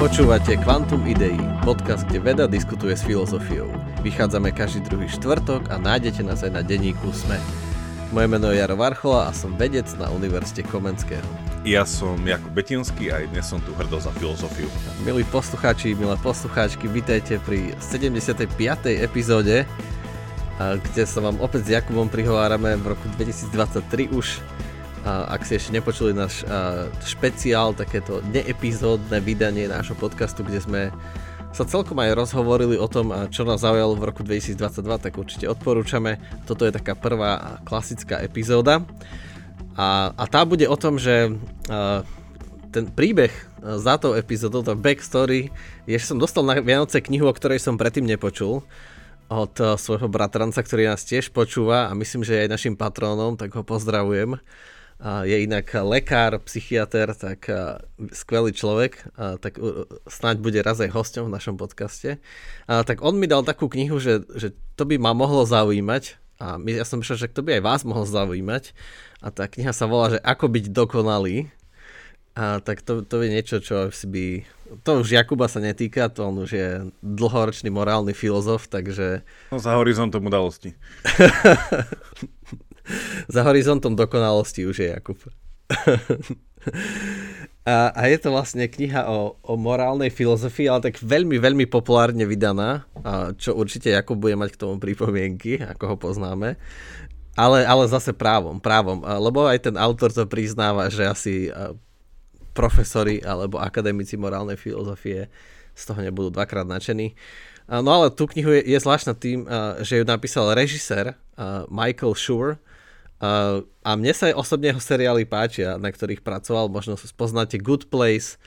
Počúvate Quantum Idei, podcast, kde veda diskutuje s filozofiou. Vychádzame každý druhý štvrtok a nájdete nás aj na denníku SME. Moje meno je Jaro Varchola a som vedec na Univerzite Komenského. Ja som Jakub Betinský a aj dnes som tu hrdo za filozofiu. Milí poslucháči, milé poslucháčky, vítajte pri 75. epizóde, kde sa vám opäť s Jakubom prihovárame v roku 2023 už ak si ešte nepočuli náš špeciál, takéto neepizódne vydanie nášho podcastu, kde sme sa celkom aj rozhovorili o tom, čo nás zaujalo v roku 2022, tak určite odporúčame. Toto je taká prvá klasická epizóda. A, a tá bude o tom, že ten príbeh za tou epizódou, to backstory, je, že som dostal na Vianoce knihu, o ktorej som predtým nepočul od svojho bratranca, ktorý nás tiež počúva a myslím, že aj našim patrónom, tak ho pozdravujem je inak lekár, psychiatr, tak skvelý človek, tak snáď bude raz aj hosťom v našom podcaste. Tak on mi dal takú knihu, že, že to by ma mohlo zaujímať a ja som myslel, že to by aj vás mohlo zaujímať. A tá kniha sa volá, že Ako byť dokonalý. A tak to, to je niečo, čo si by... To už Jakuba sa netýka, to on už je dlhoročný morálny filozof, takže... No za horizontom udalosti. Za horizontom dokonalosti už je Jakub. a, a je to vlastne kniha o, o morálnej filozofii, ale tak veľmi, veľmi populárne vydaná, a čo určite Jakub bude mať k tomu pripomienky, ako ho poznáme. Ale, ale zase právom, právom. Lebo aj ten autor to priznáva, že asi profesori alebo akademici morálnej filozofie z toho nebudú dvakrát nadšení. No ale tú knihu je, je zvláštna tým, že ju napísal režisér Michael Schur, Uh, a mne sa osobne jeho seriály páčia, na ktorých pracoval, možno poznáte Good Place,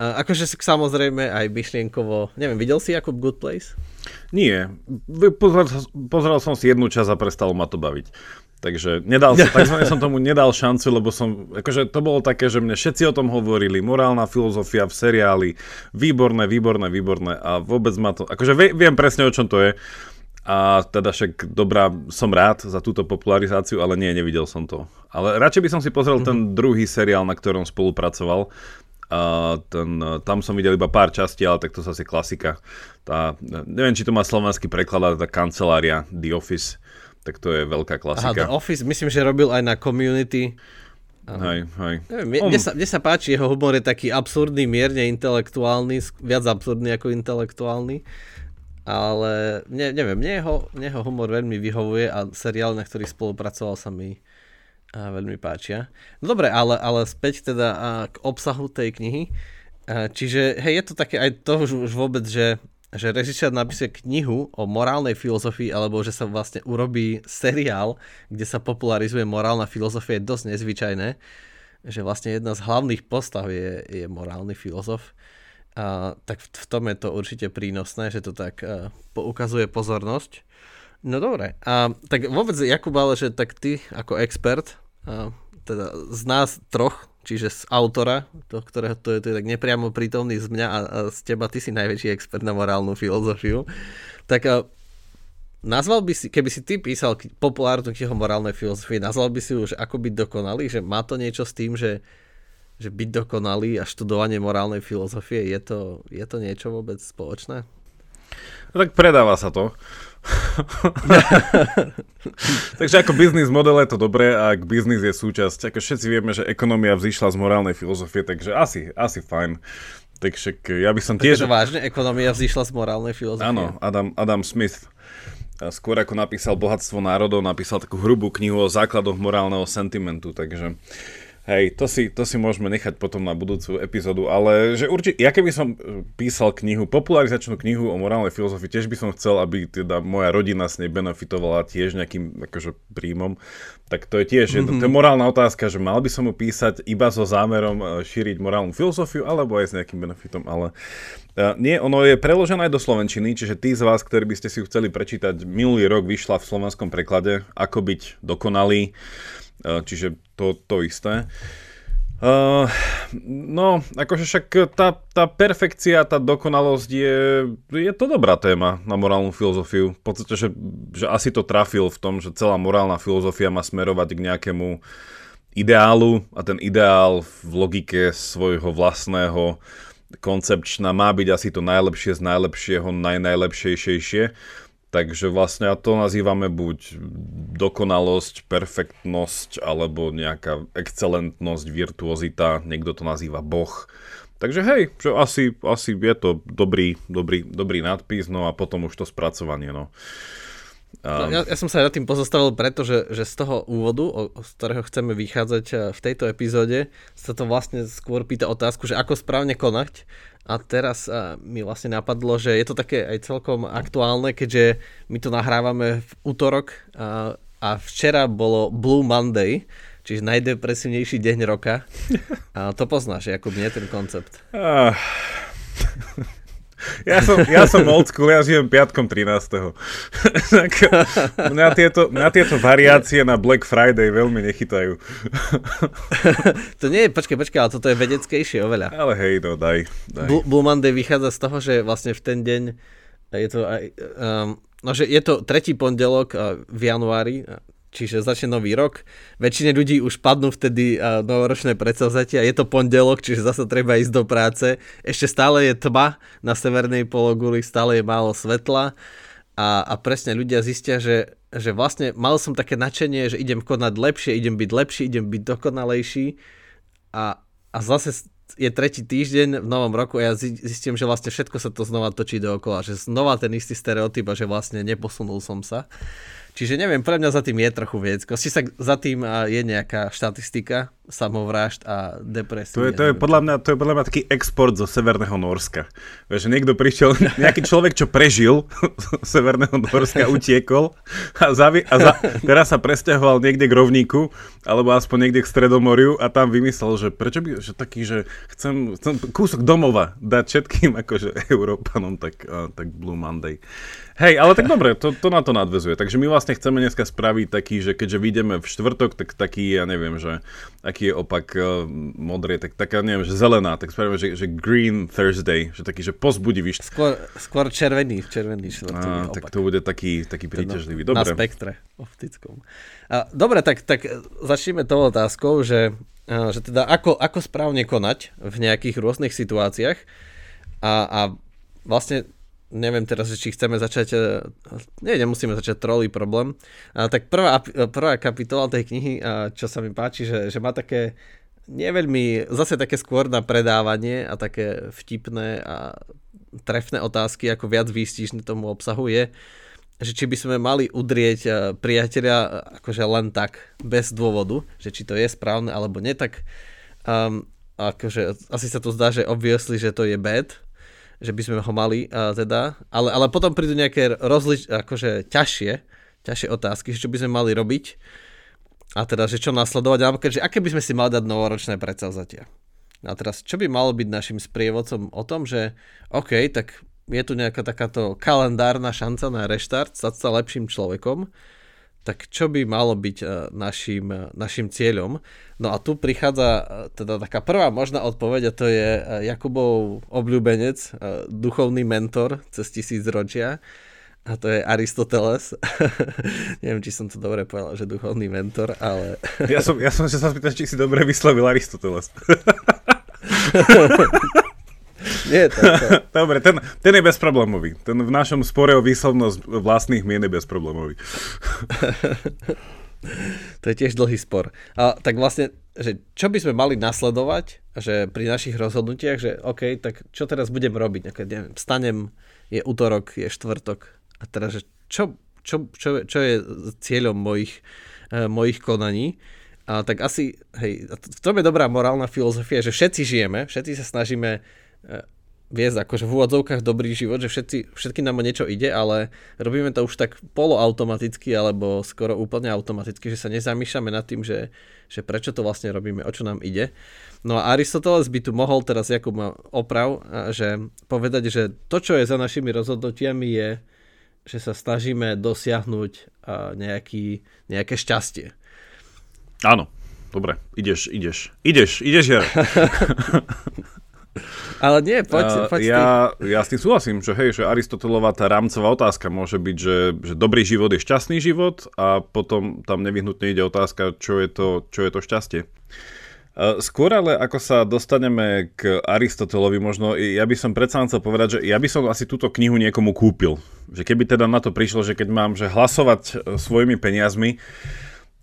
uh, akože samozrejme aj myšlienkovo, neviem, videl si ako Good Place? Nie, pozrel, pozrel som si jednu časť a prestalo ma to baviť. Takže nedal som, takzvané som tomu nedal šancu, lebo som, akože to bolo také, že mne všetci o tom hovorili, morálna filozofia v seriáli, výborné, výborné, výborné. A vôbec ma to, akože viem presne o čom to je, a teda však dobrá, som rád za túto popularizáciu, ale nie, nevidel som to. Ale radšej by som si pozrel mm-hmm. ten mhm. druhý seriál, na ktorom spolupracoval. A ten, tam som videl iba pár častí, ale tak to zase klasika. Tá, neviem, či to má slovenský preklad, ale tá kancelária The Office, tak to je veľká klasika. Aha, The Office, myslím, že robil aj na Community. Hej, hej. Neviem, mne, sa, mne sa páči, jeho humor je taký absurdný, mierne intelektuálny, viac absurdný ako intelektuálny ale ne, neviem, mne jeho, mne jeho humor veľmi vyhovuje a seriál, na ktorý spolupracoval sa mi a veľmi páčia. No dobre, ale, ale späť teda a, k obsahu tej knihy. A, čiže hej, je to také aj to už, už vôbec, že, že režisér napíše knihu o morálnej filozofii, alebo že sa vlastne urobí seriál, kde sa popularizuje morálna filozofia, je dosť nezvyčajné, že vlastne jedna z hlavných postav je, je morálny filozof. A, tak v, v tom je to určite prínosné, že to tak a, poukazuje pozornosť. No dobre, a tak vôbec Jakub, ale že tak ty ako expert, a, teda z nás troch, čiže z autora, to, ktorého to je, to je tak nepriamo prítomný z mňa a, a z teba ty si najväčší expert na morálnu filozofiu, tak a, nazval by si, keby si ty písal populárnu knihu morálnej filozofie, nazval by si už ako byť dokonalý, že má to niečo s tým, že že byť dokonalý a študovanie morálnej filozofie, je to, je to niečo vôbec spoločné? No tak predáva sa to. Takže ako biznis model je to dobré a ak biznis je súčasť, ako všetci vieme, že ekonomia vzýšla z morálnej filozofie, takže asi, asi fajn. Takže ja by som tiež... Takže vážne, ekonomia vzýšla z morálnej filozofie? Áno, Adam, Adam Smith skôr ako napísal Bohatstvo národov, napísal takú hrubú knihu o základoch morálneho sentimentu, takže Hej, to si, to si môžeme nechať potom na budúcu epizódu, ale že určite, ja keby som e, písal knihu, popularizačnú knihu o morálnej filozofii, tiež by som chcel, aby teda moja rodina s nej benefitovala tiež nejakým akože príjmom, tak to je tiež, mm-hmm. to je morálna otázka, že mal by som mu písať iba so zámerom e, šíriť morálnu filozofiu, alebo aj s nejakým benefitom, ale uh, nie, ono je preložené aj do slovenčiny, čiže tí z vás, ktorí by ste si chceli prečítať, minulý rok vyšla v slovenskom preklade Ako byť dokonalý, čiže to, to isté. Uh, no, akože však tá, tá perfekcia, tá dokonalosť je, je to dobrá téma na morálnu filozofiu. V podstate, že, že asi to trafil v tom, že celá morálna filozofia má smerovať k nejakému ideálu a ten ideál v logike svojho vlastného koncepčná, má byť asi to najlepšie z najlepšieho, najnajlepšejšie. Takže vlastne to nazývame buď dokonalosť, perfektnosť, alebo nejaká excelentnosť, virtuozita, niekto to nazýva boh. Takže hej, že asi, asi je to dobrý, dobrý, dobrý nadpis, no a potom už to spracovanie, no. Um, ja, ja som sa nad tým pozostavil, pretože že z toho úvodu, o, z ktorého chceme vychádzať eh, v tejto epizóde, sa to vlastne skôr pýta otázku, že ako správne konať. A teraz a, eh, mi vlastne napadlo, že je to také aj celkom aktuálne, keďže my to nahrávame v útorok a, a včera bolo Blue Monday, čiže najdepresívnejší deň roka. A to poznáš, ako mne ten koncept. Ja som, ja som old school, ja žijem piatkom 13. tak mňa tieto, mňa tieto variácie na Black Friday veľmi nechytajú. to nie je, počkaj, počkaj, ale toto je vedeckejšie oveľa. Ale hej, no daj. daj. Blue Monday vychádza z toho, že vlastne v ten deň je to aj, um, no, že je to tretí pondelok uh, v januári, čiže začne nový rok. Väčšine ľudí už padnú vtedy novoročné predsavzatia. Je to pondelok, čiže zase treba ísť do práce. Ešte stále je tma na severnej pologuli, stále je málo svetla a, a presne ľudia zistia, že, že vlastne mal som také nadšenie, že idem konať lepšie, idem byť lepší, idem byť dokonalejší a, a zase je tretí týždeň v novom roku a ja zistím, že vlastne všetko sa to znova točí dookola, že znova ten istý stereotyp a že vlastne neposunul som sa. Čiže neviem, pre mňa za tým je trochu viecko. Či sa za tým je nejaká štatistika samovrážd a depresie. To je, to je, podľa mňa, to je podľa mňa taký export zo Severného Norska. Vieš, že niekto prišiel, nejaký človek, čo prežil z Severného Norska, utiekol a, zavi, a za, teraz sa presťahoval niekde k rovníku, alebo aspoň niekde k Stredomoriu a tam vymyslel, že prečo by, že taký, že chcem, chcem kúsok domova dať všetkým akože Európanom, tak, tak Blue Monday. Hej, ale tak dobre, to, to na to nadvezuje. Takže my vlastne chceme dneska spraviť taký, že keďže vyjdeme v štvrtok, tak taký, ja neviem, že aký je opak uh, modrý, tak taká, neviem, že zelená, tak spravíme, že, že Green Thursday, že taký, že pozbudivý. Skôr, skôr červený, červený štvrtok. tak to bude taký, taký príťažlivý. Dobre. Na spektre optickom. A, dobre, tak, tak začneme tou otázkou, že, že teda ako, ako správne konať v nejakých rôznych situáciách a, a vlastne neviem teraz, či chceme začať, e, nie, nemusíme začať trolý problém. A, tak prvá, prvá kapitola tej knihy, a, čo sa mi páči, že, že má také nie veľmi, zase také skôr na predávanie a také vtipné a trefné otázky, ako viac výstižné tomu obsahu je, že či by sme mali udrieť e, priateľa akože len tak, bez dôvodu, že či to je správne alebo nie, tak um, akože asi sa to zdá, že obviously, že to je bad, že by sme ho mali uh, teda, ale, ale potom prídu nejaké rozlič, akože ťažšie, ťažšie otázky, že čo by sme mali robiť a teda, že čo nasledovať, alebo že aké by sme si mali dať novoročné predsavzatia. A teraz, čo by malo byť našim sprievodcom o tom, že OK, tak je tu nejaká takáto kalendárna šanca na reštart, stať sa lepším človekom, tak čo by malo byť našim, našim cieľom? No a tu prichádza uh, teda taká prvá možná odpoveď a to je Jakubov obľúbenec, duchovný mentor cez tisíc ročia a to je Aristoteles. Neviem, či som to dobre povedal, že duchovný mentor, ale... ja, som, ja som sa spýtal, či si dobre vyslovil Aristoteles. Nie, to, to. Dobre, ten, ten je bezproblémový. Ten v našom spore o výslovnosť vlastných mien je bezproblémový. To je tiež dlhý spor. A, tak vlastne, že čo by sme mali nasledovať, že pri našich rozhodnutiach, že OK, tak čo teraz budem robiť? Nejaké, neviem, vstanem, je útorok, je štvrtok a teraz, že čo, čo, čo, čo je cieľom mojich, uh, mojich konaní? A tak asi, hej, v tom je dobrá morálna filozofia, že všetci žijeme, všetci sa snažíme viesť akože v úvodzovkách dobrý život, že všetci, všetky nám o niečo ide, ale robíme to už tak poloautomaticky alebo skoro úplne automaticky, že sa nezamýšľame nad tým, že, že prečo to vlastne robíme, o čo nám ide. No a Aristoteles by tu mohol teraz Jakub oprav, že povedať, že to, čo je za našimi rozhodnutiami je, že sa snažíme dosiahnuť nejaký, nejaké šťastie. Áno, dobre, ideš, ideš, ideš, ideš, ideš Ale nie, poď, poď ja, ja s tým súhlasím, že hej, že Aristotelová tá rámcová otázka môže byť, že, že dobrý život je šťastný život a potom tam nevyhnutne ide otázka, čo je to, čo je to šťastie. Skôr ale ako sa dostaneme k Aristotelovi, možno ja by som predsa chcel povedať, že ja by som asi túto knihu niekomu kúpil. Že keby teda na to prišlo, že keď mám že hlasovať e, svojimi peniazmi,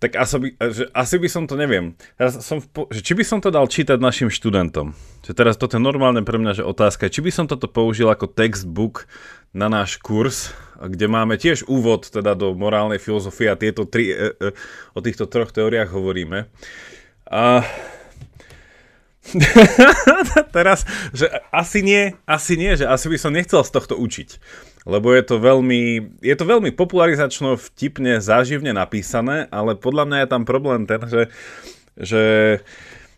tak asi by, že asi by som to, neviem, teraz som v, že či by som to dal čítať našim študentom. Že teraz toto je normálne pre mňa, že otázka, či by som toto použil ako textbook na náš kurz, kde máme tiež úvod teda do morálnej filozofie a tieto tri, e, e, o týchto troch teóriách hovoríme. A Teraz, že asi nie, asi nie, že asi by som nechcel z tohto učiť. Lebo je to veľmi, je to veľmi popularizačno, vtipne, záživne napísané, ale podľa mňa je tam problém ten, že, že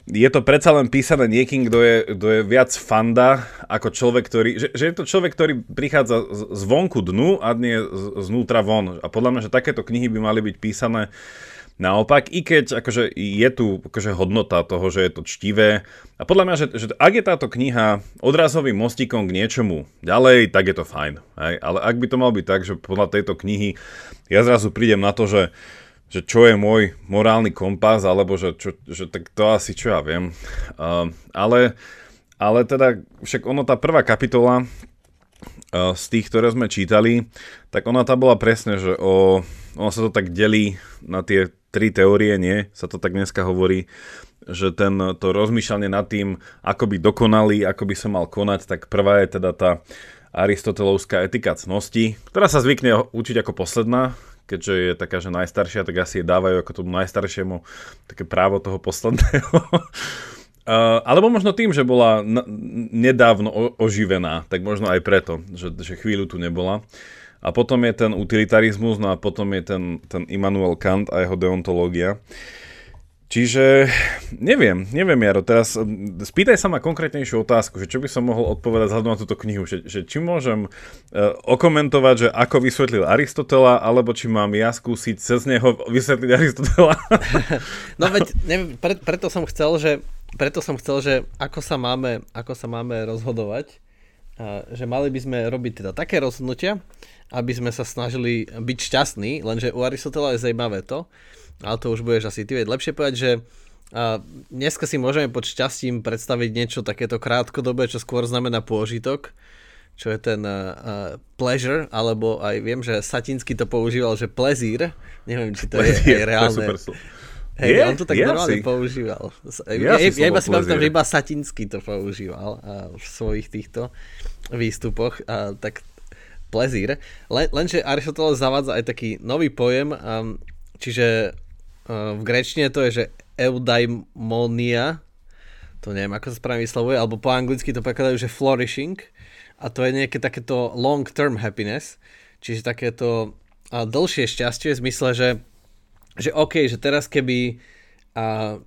je to predsa len písané niekým, kto je, kto je viac fanda ako človek, ktorý... Že, že je to človek, ktorý prichádza zvonku dnu a nie znútra von. A podľa mňa, že takéto knihy by mali byť písané Naopak, i keď akože je tu akože hodnota toho, že je to čtivé, a podľa mňa, že, že ak je táto kniha odrazovým mostíkom k niečomu ďalej, tak je to fajn. Hej? Ale ak by to mal byť tak, že podľa tejto knihy ja zrazu prídem na to, že, že čo je môj morálny kompas, alebo že, čo, že tak to asi čo ja viem. Uh, ale, ale teda, však ono tá prvá kapitola uh, z tých, ktoré sme čítali, tak ona tá bola presne, že o, ono sa to tak delí na tie tri teórie, nie, sa to tak dneska hovorí, že ten, to rozmýšľanie nad tým, ako by dokonalý, ako by sa mal konať, tak prvá je teda tá aristotelovská etika cnosti, ktorá sa zvykne učiť ako posledná, keďže je taká, že najstaršia, tak asi je dávajú ako tomu najstaršiemu také právo toho posledného. Uh, alebo možno tým, že bola n- nedávno o- oživená, tak možno aj preto, že, že chvíľu tu nebola. A potom je ten utilitarizmus, no a potom je ten, ten Immanuel Kant a jeho deontológia. Čiže neviem, neviem Jaro, teraz spýtaj sa ma konkrétnejšiu otázku, že čo by som mohol odpovedať vzhľadom na túto knihu, že, že či môžem uh, okomentovať, že ako vysvetlil Aristotela, alebo či mám ja skúsiť cez neho vysvetliť Aristotela. No veď, neviem, pre, preto som chcel, že preto som chcel, že ako sa máme, ako sa máme rozhodovať, že mali by sme robiť teda také rozhodnutia, aby sme sa snažili byť šťastní, lenže u Aristotela je zajímavé to, ale to už budeš asi ty vedieť lepšie povedať, že a dneska si môžeme pod šťastím predstaviť niečo takéto krátkodobé, čo skôr znamená pôžitok, čo je ten uh, pleasure, alebo aj viem, že Satinsky to používal, že plezír, neviem, či to je, je reálne. To je super Hej, je, on to tak normálne asi. používal. Ja, ja, ja iba si pamätám, že iba Satinsky to používal a v svojich týchto výstupoch. A, tak plezír. Len, lenže Aristoteles zavádza aj taký nový pojem, um, čiže uh, v grečtine to je, že eudaimonia, to neviem, ako sa správne vyslovuje, alebo po anglicky to prekladajú, že flourishing, a to je nejaké takéto long-term happiness, čiže takéto uh, dlhšie šťastie v zmysle, že, že OK, že teraz keby uh,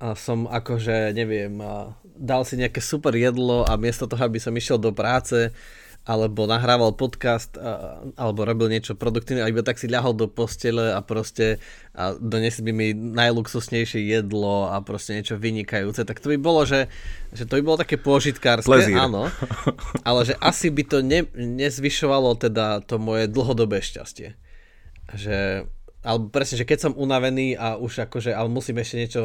a som akože, neviem, a dal si nejaké super jedlo a miesto toho, aby som išiel do práce, alebo nahrával podcast a, alebo robil niečo produktívne a iba tak si ľahol do postele a proste a donesli by mi najluxusnejšie jedlo a proste niečo vynikajúce, tak to by bolo, že, že to by bolo také pôžitkárske, Plezír. áno, ale že asi by to ne, nezvyšovalo teda to moje dlhodobé šťastie. Že, alebo presne, že keď som unavený a už akože, ale musím ešte niečo,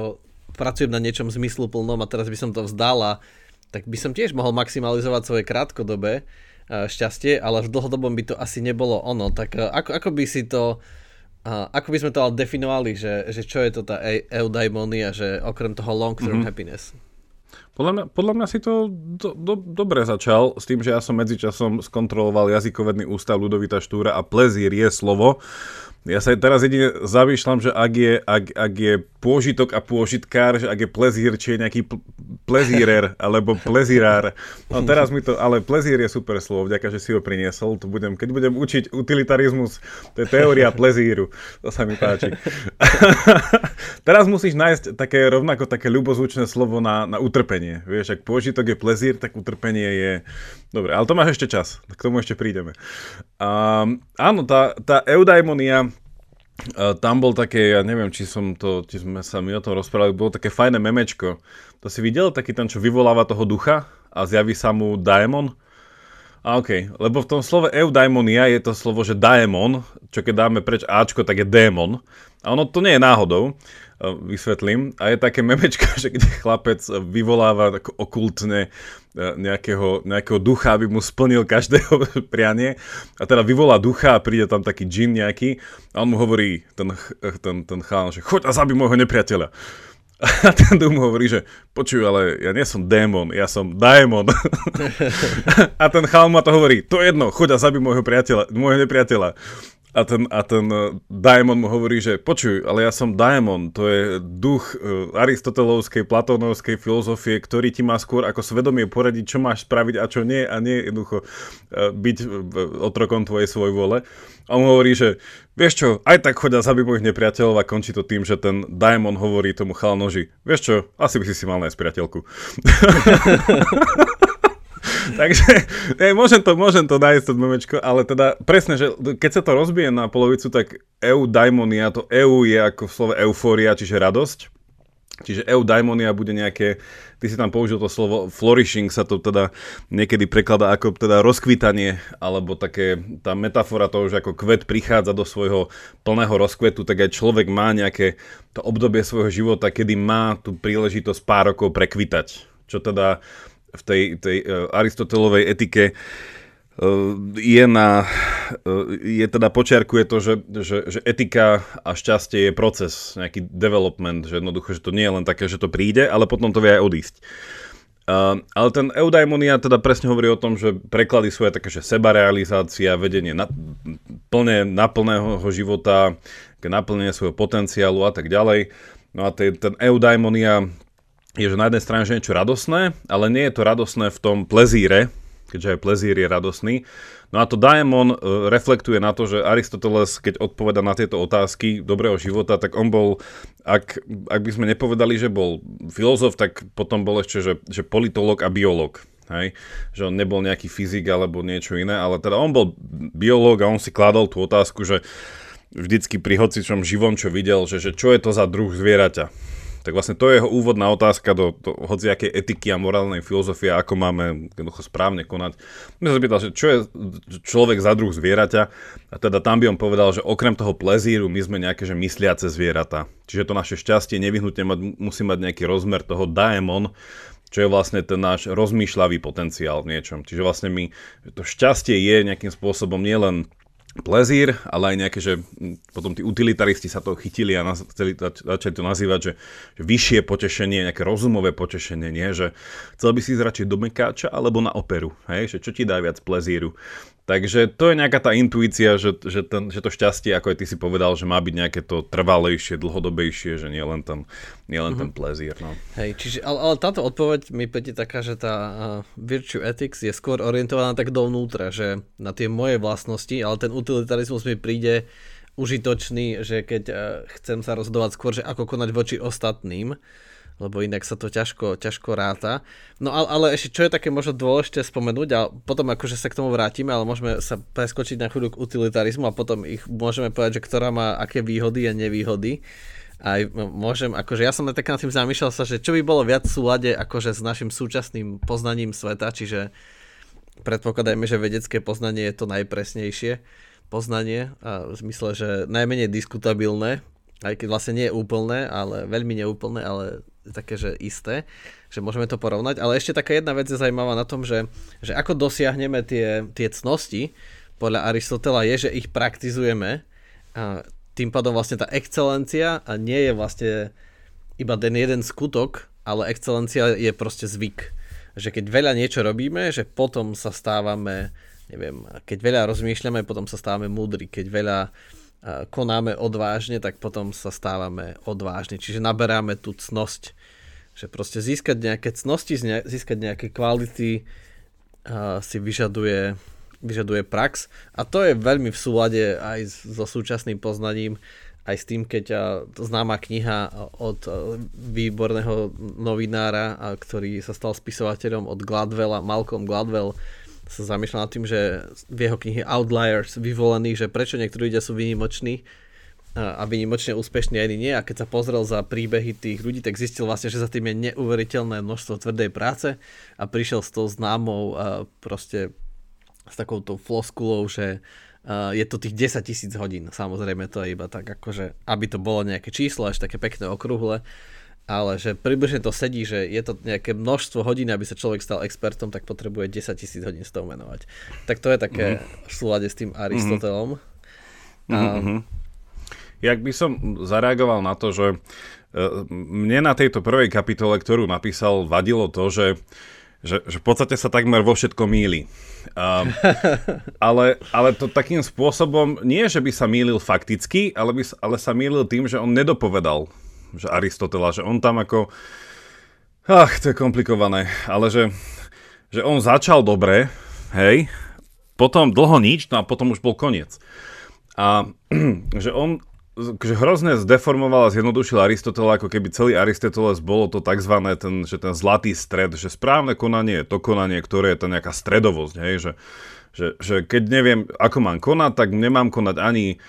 pracujem na niečom zmysluplnom a teraz by som to vzdala, tak by som tiež mohol maximalizovať svoje krátkodobé E, šťastie, ale v dlhodobom by to asi nebolo ono. Tak e, ako, ako by si to, ako by sme to ale definovali, že, že čo je to tá eudaimonia, že okrem toho long-term mm-hmm. happiness? Podľa mňa, podľa mňa si to do, do, dobre začal s tým, že ja som medzičasom skontroloval jazykovedný ústav Ludovita Štúra a plezír je slovo, ja sa teraz jedine zamýšľam, že ak je, ak, ak je pôžitok a pôžitkár, že ak je plezír, či je nejaký pl- plezírer, alebo plezírár. No teraz mi to, ale plezír je super slovo, vďaka, že si ho priniesol. To budem, keď budem učiť utilitarizmus, to je teória plezíru. To sa mi páči. teraz musíš nájsť také rovnako také ľubozvučné slovo na, na utrpenie. Vieš, ak pôžitok je plezír, tak utrpenie je... Dobre, ale to máš ešte čas. K tomu ešte prídeme. Um, áno, tá, tá eudaimonia tam bol také, ja neviem, či som to, či sme sa my o tom rozprávali, bolo také fajné memečko. To si videl, taký ten, čo vyvoláva toho ducha a zjaví sa mu daemon? A OK, lebo v tom slove eudaimonia je to slovo, že daemon, čo keď dáme preč Ačko, tak je démon. A ono to nie je náhodou, vysvetlím. A je také memečko, že kde chlapec vyvoláva tak okultne nejakého, nejakého ducha, aby mu splnil každého prianie. A teda vyvolá ducha a príde tam taký džin nejaký a on mu hovorí, ten, ten, ten chán, že choď a zabij môjho nepriateľa. A ten mu hovorí, že počuj, ale ja nie som démon, ja som daemon. a ten chalm ma to hovorí, to jedno, choď a zabij môjho, priateľa, môjho nepriateľa. A ten, a ten uh, Daemon mu hovorí, že počuj, ale ja som Daemon, to je duch uh, aristotelovskej, platónovskej filozofie, ktorý ti má skôr ako svedomie poradiť, čo máš spraviť a čo nie, a nie jednoducho uh, byť otrokom tvojej svoj vole. A on hovorí, že vieš čo, aj tak chodia zabí mojich nepriateľov a končí to tým, že ten Daemon hovorí tomu chalnoži, vieš čo, asi by si si mal nájsť priateľku. Takže hej, môžem, to, môžem to nájsť to memečko, ale teda presne, že keď sa to rozbije na polovicu, tak eudaimonia, to eu je ako v slove eufória, čiže radosť. Čiže eudaimonia bude nejaké, ty si tam použil to slovo flourishing, sa to teda niekedy prekladá ako teda rozkvitanie, alebo také, tá metafora toho, že ako kvet prichádza do svojho plného rozkvetu, tak aj človek má nejaké to obdobie svojho života, kedy má tú príležitosť pár rokov prekvitať. Čo teda v tej, tej uh, Aristotelovej etike uh, je na, uh, je teda počiarkuje to, že, že, že etika a šťastie je proces, nejaký development, že jednoducho, že to nie je len také, že to príde, ale potom to vie aj odísť. Uh, ale ten eudaimonia teda presne hovorí o tom, že preklady sú aj také, že sebarealizácia, vedenie na, plne naplného života, naplnenie svojho potenciálu a tak ďalej. No a ten, ten eudaimonia je, že na jednej strane že niečo radosné, ale nie je to radosné v tom plezíre, keďže aj plezír je radosný. No a to Daemon uh, reflektuje na to, že Aristoteles, keď odpoveda na tieto otázky dobrého života, tak on bol, ak, ak by sme nepovedali, že bol filozof, tak potom bol ešte, že, že politolog a biolog. Hej? Že on nebol nejaký fyzik alebo niečo iné, ale teda on bol biológ a on si kladol tú otázku, že vždycky pri hocičom živom, čo videl, že, že čo je to za druh zvieraťa tak vlastne to je jeho úvodná otázka do, do hociakej etiky a morálnej filozofie, ako máme jednoducho správne konať. My sa pýtal, že čo je človek za druh zvieraťa a teda tam by on povedal, že okrem toho plezíru my sme nejaké že mysliace zvieratá. Čiže to naše šťastie nevyhnutne mať, musí mať nejaký rozmer toho daemon, čo je vlastne ten náš rozmýšľavý potenciál v niečom. Čiže vlastne my, to šťastie je nejakým spôsobom nielen plezír, ale aj nejaké, že potom tí utilitaristi sa toho chytili a naz- chceli zač- začali to nazývať, že, že vyššie potešenie, nejaké rozumové potešenie, nie? Že chcel by si ísť radšej do mekáča alebo na operu, hej? Že čo ti dá viac plezíru. Takže to je nejaká tá intuícia, že, že, ten, že to šťastie, ako aj ty si povedal, že má byť nejaké to trvalejšie, dlhodobejšie, že nie len ten, nie len mm-hmm. ten plezír. No. Hej, čiže, ale, ale táto odpoveď mi päti taká, že tá uh, virtue ethics je skôr orientovaná tak dovnútra, že na tie moje vlastnosti, ale ten utilitarizmus mi príde užitočný, že keď uh, chcem sa rozhodovať skôr, že ako konať voči ostatným, lebo inak sa to ťažko, ťažko ráta. No ale, ale ešte čo je také možno dôležité spomenúť a potom akože sa k tomu vrátime, ale môžeme sa preskočiť na chvíľu k utilitarizmu a potom ich môžeme povedať, že ktorá má aké výhody a nevýhody. Aj môžem, akože ja som tak nad tým zamýšľal sa, že čo by bolo viac v súlade akože s našim súčasným poznaním sveta, čiže predpokladajme, že vedecké poznanie je to najpresnejšie poznanie a v zmysle, že najmenej diskutabilné, aj keď vlastne nie je úplné, ale veľmi neúplné, ale také, že isté, že môžeme to porovnať. Ale ešte taká jedna vec je zaujímavá na tom, že, že ako dosiahneme tie, tie cnosti, podľa Aristotela je, že ich praktizujeme a tým pádom vlastne tá excelencia a nie je vlastne iba ten jeden skutok, ale excelencia je proste zvyk. Že keď veľa niečo robíme, že potom sa stávame, neviem, keď veľa rozmýšľame, potom sa stávame múdri. Keď veľa konáme odvážne, tak potom sa stávame odvážni. Čiže naberáme tú cnosť. Že proste získať nejaké cnosti, získať nejaké kvality si vyžaduje, vyžaduje prax. A to je veľmi v súlade aj so súčasným poznaním, aj s tým, keď známa kniha od výborného novinára, ktorý sa stal spisovateľom od Gladwella, Malcolm Gladwell, sa zamýšľal nad tým, že v jeho knihe Outliers vyvolený, že prečo niektorí ľudia sú vynimoční a vynimočne úspešní a iní nie. A keď sa pozrel za príbehy tých ľudí, tak zistil vlastne, že za tým je neuveriteľné množstvo tvrdej práce a prišiel s tou známou proste s takouto floskulou, že je to tých 10 tisíc hodín, samozrejme to je iba tak akože, aby to bolo nejaké číslo, až také pekné okrúhle, ale že približne to sedí, že je to nejaké množstvo hodín, aby sa človek stal expertom, tak potrebuje 10 tisíc hodín s tou venovať. Tak to je také mm-hmm. v súlade s tým Aristotelom. Mm-hmm. Um, Jak by som zareagoval na to, že uh, mne na tejto prvej kapitole, ktorú napísal, vadilo to, že že, že v podstate sa takmer vo všetko míli. Um, ale, ale to takým spôsobom, nie že by sa mýlil fakticky, ale, by, ale sa mýlil tým, že on nedopovedal, že Aristotela, že on tam ako... Ach, to je komplikované, ale že, že on začal dobre, hej, potom dlho nič, no a potom už bol koniec. A že on že hrozne zdeformoval a zjednodušil Aristotela, ako keby celý Aristoteles bolo to tzv. Ten, že ten zlatý stred, že správne konanie je to konanie, ktoré je to nejaká stredovosť, hej, že, že, že keď neviem, ako mám konať, tak nemám konať ani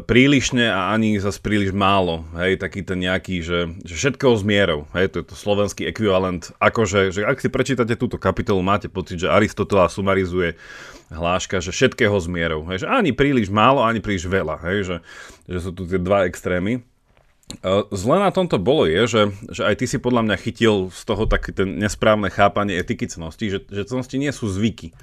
prílišne a ani zase príliš málo. Hej, taký ten nejaký, že, že všetkého s mierou. Hej, to je to slovenský ekvivalent. Akože, že ak si prečítate túto kapitolu, máte pocit, že Aristotela sumarizuje hláška, že všetkého s mierou. Hej, že ani príliš málo, ani príliš veľa. Hej, že, že sú tu tie dva extrémy. Zle na tomto bolo je, že, že aj ty si podľa mňa chytil z toho také ten nesprávne chápanie etiky cnosti, že, že cnosti nie sú zvyky.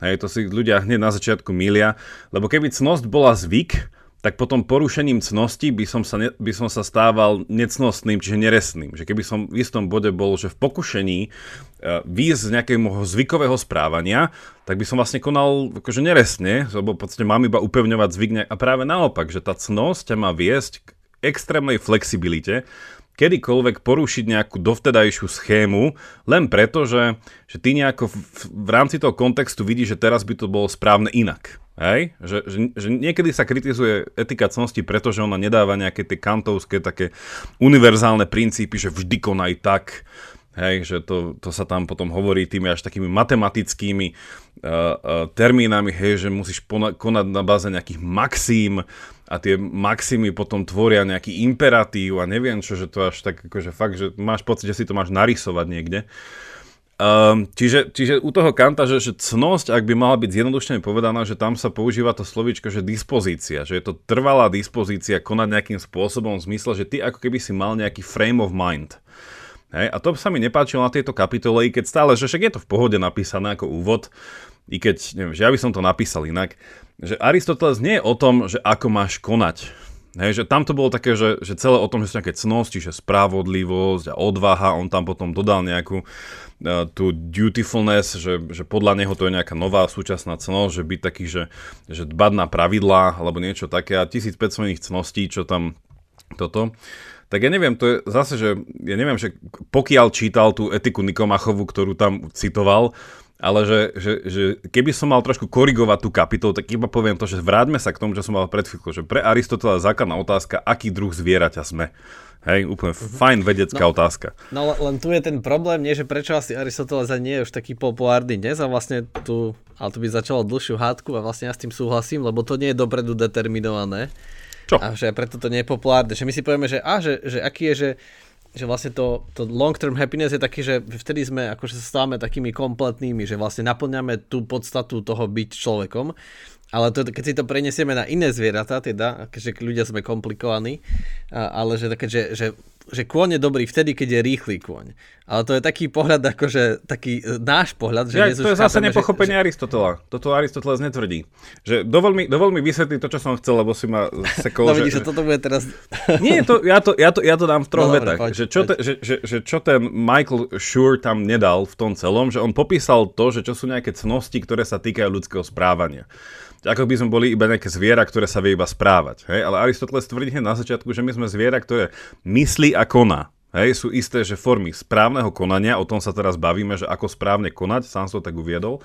Hej, to si ľudia hneď na začiatku milia, lebo keby cnosť bola zvyk, tak potom porušením cnosti by som sa, ne, by som sa stával necnostným, čiže neresným. Že keby som v istom bode bol, že v pokušení uh, výjsť z nejakého zvykového správania, tak by som vlastne konal akože neresne, lebo v podstate mám iba upevňovať zvyk a práve naopak, že tá cnosť má viesť k extrémnej flexibilite, kedykoľvek porušiť nejakú dovtedajšiu schému, len preto, že, že ty nejako v, v rámci toho kontextu vidíš, že teraz by to bolo správne inak. Hej? Že, že, že niekedy sa kritizuje etika cnosti, pretože ona nedáva nejaké tie kantovské také univerzálne princípy, že vždy konaj tak, Hej, že to, to sa tam potom hovorí tými až takými matematickými uh, uh, termínami, hej, že musíš pona- konať na báze nejakých maxím a tie maximy potom tvoria nejaký imperatív a neviem čo, že to až tak akože fakt, že máš pocit, že si to máš narysovať niekde. Um, čiže, čiže u toho Kanta, že, že cnosť, ak by mala byť zjednodušene povedaná, že tam sa používa to slovíčko, že dispozícia, že je to trvalá dispozícia konať nejakým spôsobom v zmysle, že ty ako keby si mal nejaký frame of mind. Hej, a to sa mi nepáčilo na tejto kapitole, i keď stále, že však je to v pohode napísané ako úvod, i keď, neviem, že ja by som to napísal inak, že Aristoteles nie je o tom, že ako máš konať. Hej, že tam to bolo také, že, že celé o tom, že sú nejaké cnosti, že spravodlivosť a odvaha, on tam potom dodal nejakú tú dutifulness, že, že podľa neho to je nejaká nová súčasná cnosť, že byť taký, že, že dbať na pravidlá alebo niečo také a 1500 iných cností, čo tam toto. Tak ja neviem, to je zase, že ja neviem, že pokiaľ čítal tú etiku Nikomachovu, ktorú tam citoval, ale že, že, že keby som mal trošku korigovať tú kapitolu, tak iba poviem to, že vráťme sa k tomu, čo som mal pred chvíľkou, že pre Aristotela základná otázka, aký druh zvieraťa sme. Hej, úplne uh-huh. fajn vedecká no, otázka. No len tu je ten problém, nie, že prečo asi Aristoteles nie je už taký populárny dnes a vlastne tu, ale tu by začalo dlhšiu hádku a vlastne ja s tým súhlasím, lebo to nie je dopredu determinované. Čo? A že preto to nie je populárne. Že my si povieme, že, a, že, že aký je, že, že vlastne to, to long term happiness je taký, že vtedy sme akože sa stávame takými kompletnými, že vlastne naplňame tú podstatu toho byť človekom. Ale to, keď si to prenesieme na iné zvieratá, teda, keďže ľudia sme komplikovaní, ale že, že, že že kôň je dobrý vtedy, keď je rýchly kôň. Ale to je taký pohľad, akože taký e, náš pohľad. Že ja, to je zase chápeme, nepochopenie že, Aristotela. Toto Aristoteles netvrdí. Že dovol mi, dovol mi vysvetliť to, čo som chcel, lebo si ma sekol. no vidíš, že, že toto bude teraz... Nie, to, ja, to, ja, to, ja to dám v troch no, vetách. Že, čo te, že, že, že čo ten Michael Schur tam nedal v tom celom, že on popísal to, že čo sú nejaké cnosti, ktoré sa týkajú ľudského správania ako by sme boli iba nejaké zviera, ktoré sa vie iba správať. Hej? Ale Aristoteles tvrdí na začiatku, že my sme zviera, ktoré myslí a koná. Hej, sú isté, že formy správneho konania, o tom sa teraz bavíme, že ako správne konať, sám to tak uviedol.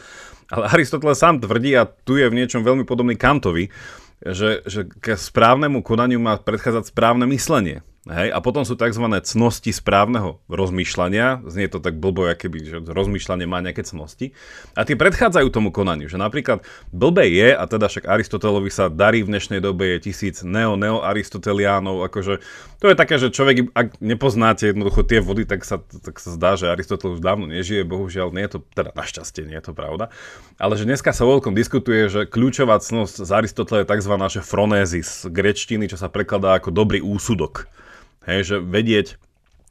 Ale Aristoteles sám tvrdí, a tu je v niečom veľmi podobný Kantovi, že, že k správnemu konaniu má predchádzať správne myslenie. Hej? A potom sú tzv. cnosti správneho rozmýšľania. Znie to tak blbo, keby, že rozmýšľanie má nejaké cnosti. A tie predchádzajú tomu konaniu. Že napríklad blbé je, a teda však Aristotelovi sa darí v dnešnej dobe, je tisíc neo-neo-aristoteliánov. Akože, to je také, že človek, ak nepoznáte jednoducho tie vody, tak sa, tak sa zdá, že Aristotel už dávno nežije. Bohužiaľ, nie je to, teda našťastie nie je to pravda. Ale že dneska sa veľkom diskutuje, že kľúčová cnosť z Aristotela je tzv. fronézis z grečtiny, čo sa prekladá ako dobrý úsudok. Hej, že vedieť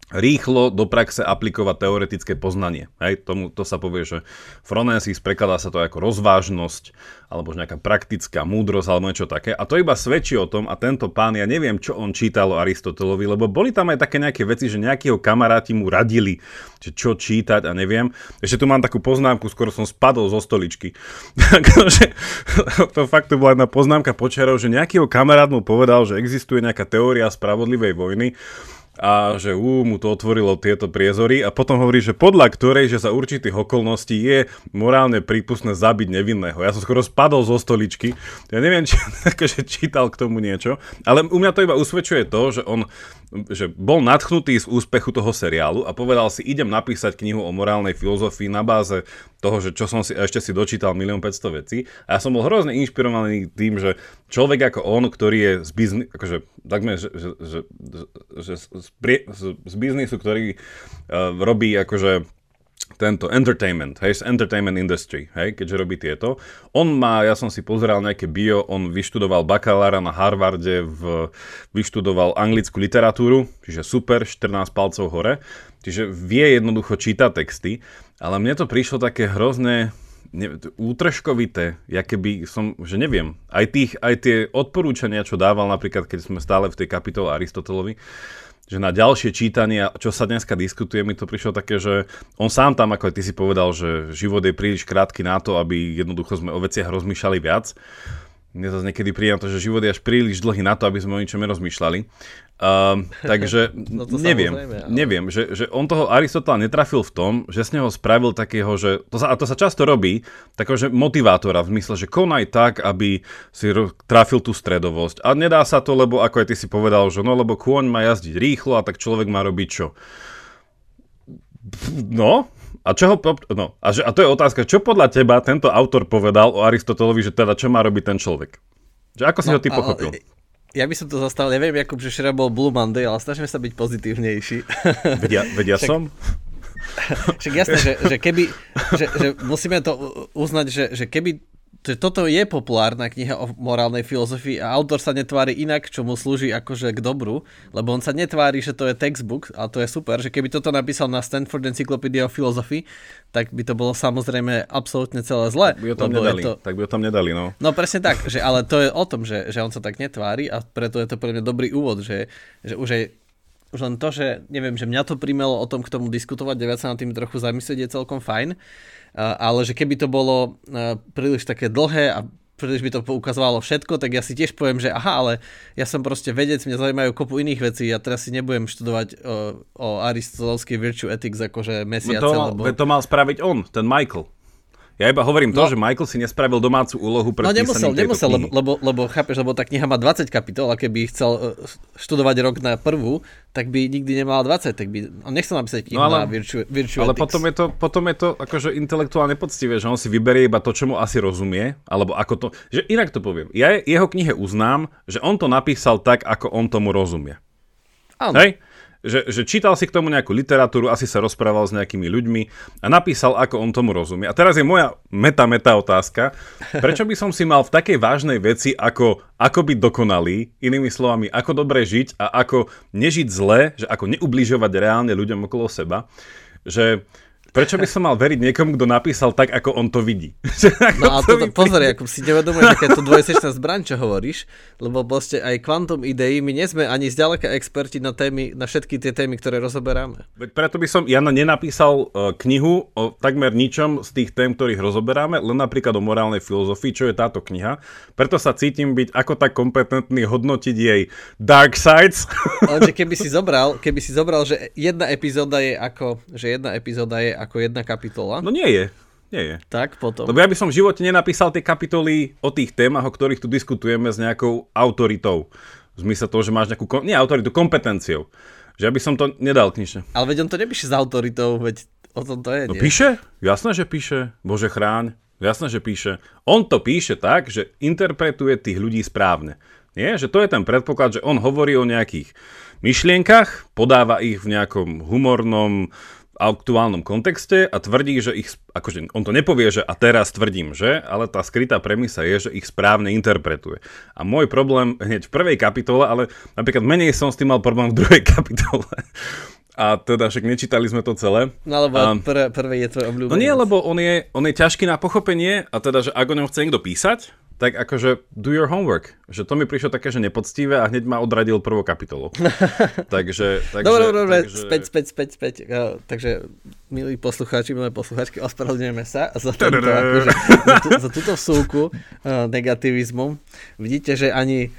rýchlo do praxe aplikovať teoretické poznanie. Hej, tomu, to sa povie, že phronesis prekladá sa to ako rozvážnosť, alebo nejaká praktická múdrosť, alebo niečo také. A to iba svedčí o tom, a tento pán, ja neviem, čo on čítal o Aristotelovi, lebo boli tam aj také nejaké veci, že nejakého kamaráti mu radili, že čo čítať a neviem. Ešte tu mám takú poznámku, skoro som spadol zo stoličky. To fakt to bola jedna poznámka počiarov, že nejakého kamarát mu povedal, že existuje nejaká teória spravodlivej vojny, a že ú, mu to otvorilo tieto priezory a potom hovorí, že podľa ktorej, že za určitých okolností je morálne prípustné zabiť nevinného. Ja som skoro spadol zo stoličky, ja neviem, či akože čítal k tomu niečo, ale u mňa to iba usvedčuje to, že on že bol nadchnutý z úspechu toho seriálu a povedal si, idem napísať knihu o morálnej filozofii na báze toho, že čo som si ešte si dočítal milión 500 vecí. A ja som bol hrozne inšpirovaný tým, že človek ako on, ktorý je z biznisu, akože, takme, že, že, že, že z, z, z biznisu, ktorý uh, robí akože tento entertainment, hej, z entertainment industry, hej, keďže robí tieto. On má, ja som si pozeral nejaké bio, on vyštudoval bakalára na Harvarde, v, vyštudoval anglickú literatúru, čiže super, 14 palcov hore, čiže vie jednoducho čítať texty, ale mne to prišlo také hrozné, ne, útržkovité, ja keby som, že neviem, aj, tých, aj tie odporúčania, čo dával napríklad, keď sme stále v tej kapitole Aristotelovi, že na ďalšie čítania, čo sa dneska diskutuje, mi to prišlo také, že on sám tam, ako aj ty si povedal, že život je príliš krátky na to, aby jednoducho sme o veciach rozmýšľali viac. Mne zase niekedy príde na to, že život je až príliš dlhý na to, aby sme o ničom nerozmýšľali. Uh, takže no to neviem, ale... neviem že, že on toho Aristotela netrafil v tom, že z neho spravil takého, že, to sa, a to sa často robí, takého, že motivátora v zmysle, že konaj tak, aby si trafil tú stredovosť. A nedá sa to, lebo ako aj ty si povedal, že no lebo kôň má jazdiť rýchlo a tak človek má robiť čo? No, a, čo ho, no, a, že, a to je otázka, čo podľa teba tento autor povedal o Aristotelovi, že teda čo má robiť ten človek? Že ako si no, ho ty pochopil? Ja by som to zastavil, neviem, Jakub, že včera bol Blue Monday, ale snažíme sa byť pozitívnejší. Vedia, vedia Však, som? Však jasné, že, že keby, že, že musíme to uznať, že, že keby že toto je populárna kniha o morálnej filozofii a autor sa netvári inak, čo mu slúži akože k dobru, lebo on sa netvári, že to je textbook a to je super, že keby toto napísal na Stanford Encyclopedia of Philosophy, tak by to bolo samozrejme absolútne celé zle. Tak by ho tam nedali, to... tak by ho tam nedali, no. No presne tak, že, ale to je o tom, že, že on sa tak netvári a preto je to pre mňa dobrý úvod, že, že už aj už len to, že neviem, že mňa to primelo o tom k tomu diskutovať, deviac sa nad tým trochu zamyslieť je celkom fajn ale že keby to bolo príliš také dlhé a príliš by to poukazovalo všetko, tak ja si tiež poviem, že aha, ale ja som proste vedec, mňa zaujímajú kopu iných vecí, ja teraz si nebudem študovať o, o aristotelovskej virtue ethics akože mesiace. To, lebo... to mal spraviť on, ten Michael. Ja iba hovorím no. to, že Michael si nespravil domácu úlohu pre No nemusel, nemusel, lebo, lebo, lebo chápeš, lebo tá kniha má 20 kapitol a keby chcel e, študovať rok na prvú, tak by nikdy nemal 20, tak by, on nechcel napísať knihu no ale, na Virtue, virtue Ale potom je, to, potom je to akože intelektuálne poctivé, že on si vyberie iba to, čo mu asi rozumie, alebo ako to, že inak to poviem. Ja jeho knihe uznám, že on to napísal tak, ako on tomu rozumie. Áno. Hej? Že, že čítal si k tomu nejakú literatúru, asi sa rozprával s nejakými ľuďmi a napísal, ako on tomu rozumie. A teraz je moja meta-meta otázka. Prečo by som si mal v takej vážnej veci, ako, ako byť dokonalý, inými slovami, ako dobre žiť a ako nežiť zle, že ako neubližovať reálne ľuďom okolo seba, že Prečo by som mal veriť niekomu, kto napísal tak, ako on to vidí? no a to, pozor, ako si nevedomuješ, aké to dvojsečná zbraň, čo hovoríš, lebo proste aj kvantum ideí, my nie sme ani zďaleka experti na, témy, na všetky tie témy, ktoré rozoberáme. Veď preto by som, Jana, nenapísal uh, knihu o takmer ničom z tých tém, ktorých rozoberáme, len napríklad o morálnej filozofii, čo je táto kniha. Preto sa cítim byť ako tak kompetentný hodnotiť jej dark sides. Lenže keby si zobral, keby si zobral, že jedna epizóda je ako, že jedna epizóda je ako jedna kapitola. No nie je. Nie je. Tak potom. Lebo ja by som v živote nenapísal tie kapitoly o tých témach, o ktorých tu diskutujeme s nejakou autoritou. V zmysle toho, že máš nejakú, nie autoritu, kompetenciou. Že ja by som to nedal knižne. Ale veď on to nepíše s autoritou, veď o tom to je, No nie? píše, jasné, že píše. Bože chráň, jasné, že píše. On to píše tak, že interpretuje tých ľudí správne. Nie, že to je ten predpoklad, že on hovorí o nejakých myšlienkach, podáva ich v nejakom humornom, aktuálnom kontexte a tvrdí, že ich, akože on to nepovie, že a teraz tvrdím, že, ale tá skrytá premisa je, že ich správne interpretuje. A môj problém hneď v prvej kapitole, ale napríklad menej som s tým mal problém v druhej kapitole. A teda však nečítali sme to celé. No lebo Um, pr- prvý je tvoj obľúbený. No nie, lebo on je, on je ťažký na pochopenie a teda, že ak o ňom chce niekto písať, tak akože do your homework. Že to mi prišlo také, že nepoctivé a hneď ma odradil prvou kapitolou. takže, takže, Dobre, dobre, dobre, takže... späť, späť, späť, späť. Uh, takže, milí poslucháči, milé poslucháčky, ospravedlňujeme sa za, tento, akože, za, tú, za túto vsúku uh, negativizmu. Vidíte, že ani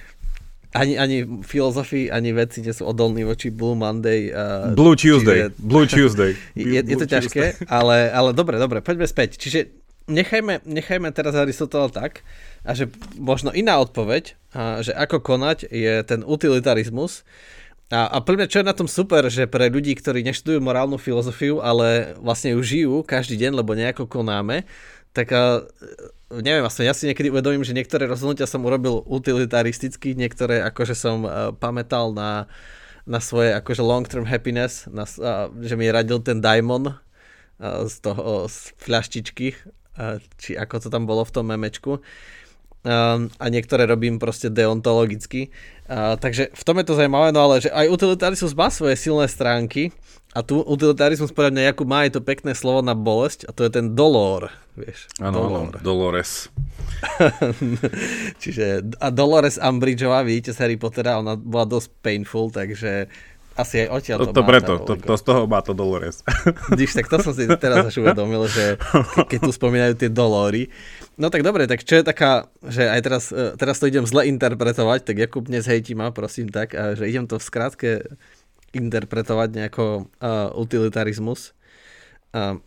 ani, ani filozofii, ani veci nie sú odolní voči Blue Monday. Uh, Blue Tuesday. čiže- Blue Tuesday. je, je to Blue ťažké, ale, ale dobre, dobre, poďme späť. Čiže nechajme, nechajme teraz Aristotela tak, a že možno iná odpoveď, a že ako konať je ten utilitarizmus. A, a pre mňa čo je na tom super, že pre ľudí, ktorí neštudujú morálnu filozofiu, ale vlastne ju žijú každý deň, lebo nejako konáme, tak a, neviem, vlastne ja si niekedy uvedomím, že niektoré rozhodnutia som urobil utilitaristicky, niektoré akože som a, pamätal na, na svoje akože long-term happiness, na, a, že mi radil ten Daimon a, z toho z fľaštičky, či ako to tam bolo v tom memečku. Um, a niektoré robím proste deontologicky. Takže v tom je to zaujímavé, no ale že aj utilitarizmus má svoje silné stránky a tu utilitarizmus podľa mňa Jakub má aj to pekné slovo na bolesť a to je ten dolor, vieš. Áno, áno, Dolores. Čiže a Dolores Umbridgeová, vidíte z Harry Pottera, ona bola dosť painful, takže asi aj odtiaľ To, to, to má preto, to, to, z toho má to Dolores. Vidíš, tak to som si teraz až uvedomil, že ke- keď tu spomínajú tie dolóry. No tak dobre, tak čo je taká, že aj teraz, e, teraz to idem zle interpretovať, tak Jakub dnes hejti ma, prosím tak, a že idem to v skrátke interpretovať nejako uh, utilitarizmus. Uh,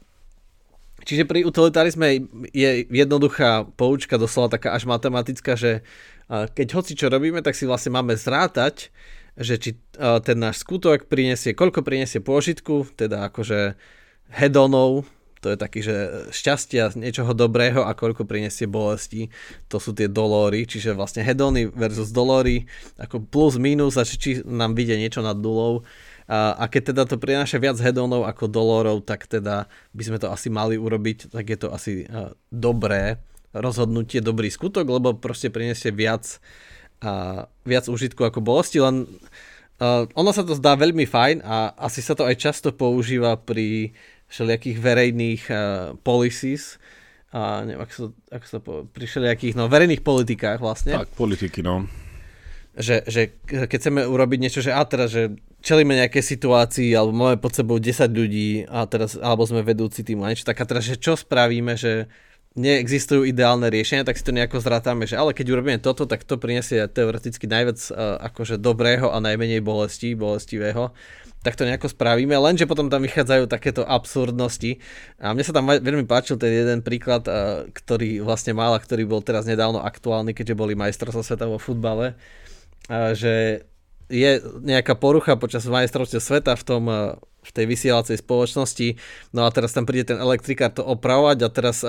čiže pri utilitarizme je jednoduchá poučka, doslova taká až matematická, že uh, keď hoci čo robíme, tak si vlastne máme zrátať, že či ten náš skutok prinesie, koľko prinesie pôžitku, teda akože hedonov, to je taký, že šťastia, niečoho dobrého a koľko prinesie bolesti, to sú tie dolóry, čiže vlastne hedony versus dolóry, ako plus minus a či, nám vyjde niečo nad nulou. A, a keď teda to prináša viac hedónov ako dolórov, tak teda by sme to asi mali urobiť, tak je to asi dobré rozhodnutie, dobrý skutok, lebo proste prinesie viac, uh, viac užitku ako bolesti, len uh, ono sa to zdá veľmi fajn a asi sa to aj často používa pri všelijakých verejných uh, policies, a neviem, ako sa, ako sa po, pri všelijakých no, verejných politikách vlastne tak, politiky, no. že, že keď chceme urobiť niečo, že a teraz, že čelíme nejaké situácii, alebo máme pod sebou 10 ľudí a teraz, alebo sme vedúci týmu a niečo tak a teraz, že čo spravíme, že neexistujú ideálne riešenia, tak si to nejako zrátame, že ale keď urobíme toto, tak to prinesie teoreticky najviac uh, akože dobrého a najmenej bolesti, bolestivého. Tak to nejako spravíme, lenže potom tam vychádzajú takéto absurdnosti. A mne sa tam veľmi páčil ten jeden príklad, uh, ktorý vlastne mal a ktorý bol teraz nedávno aktuálny, keďže boli majstrovstvá sveta vo futbale, uh, že je nejaká porucha počas majstrovstiev sveta v tom v tej vysielacej spoločnosti, no a teraz tam príde ten elektrikár to opravovať a teraz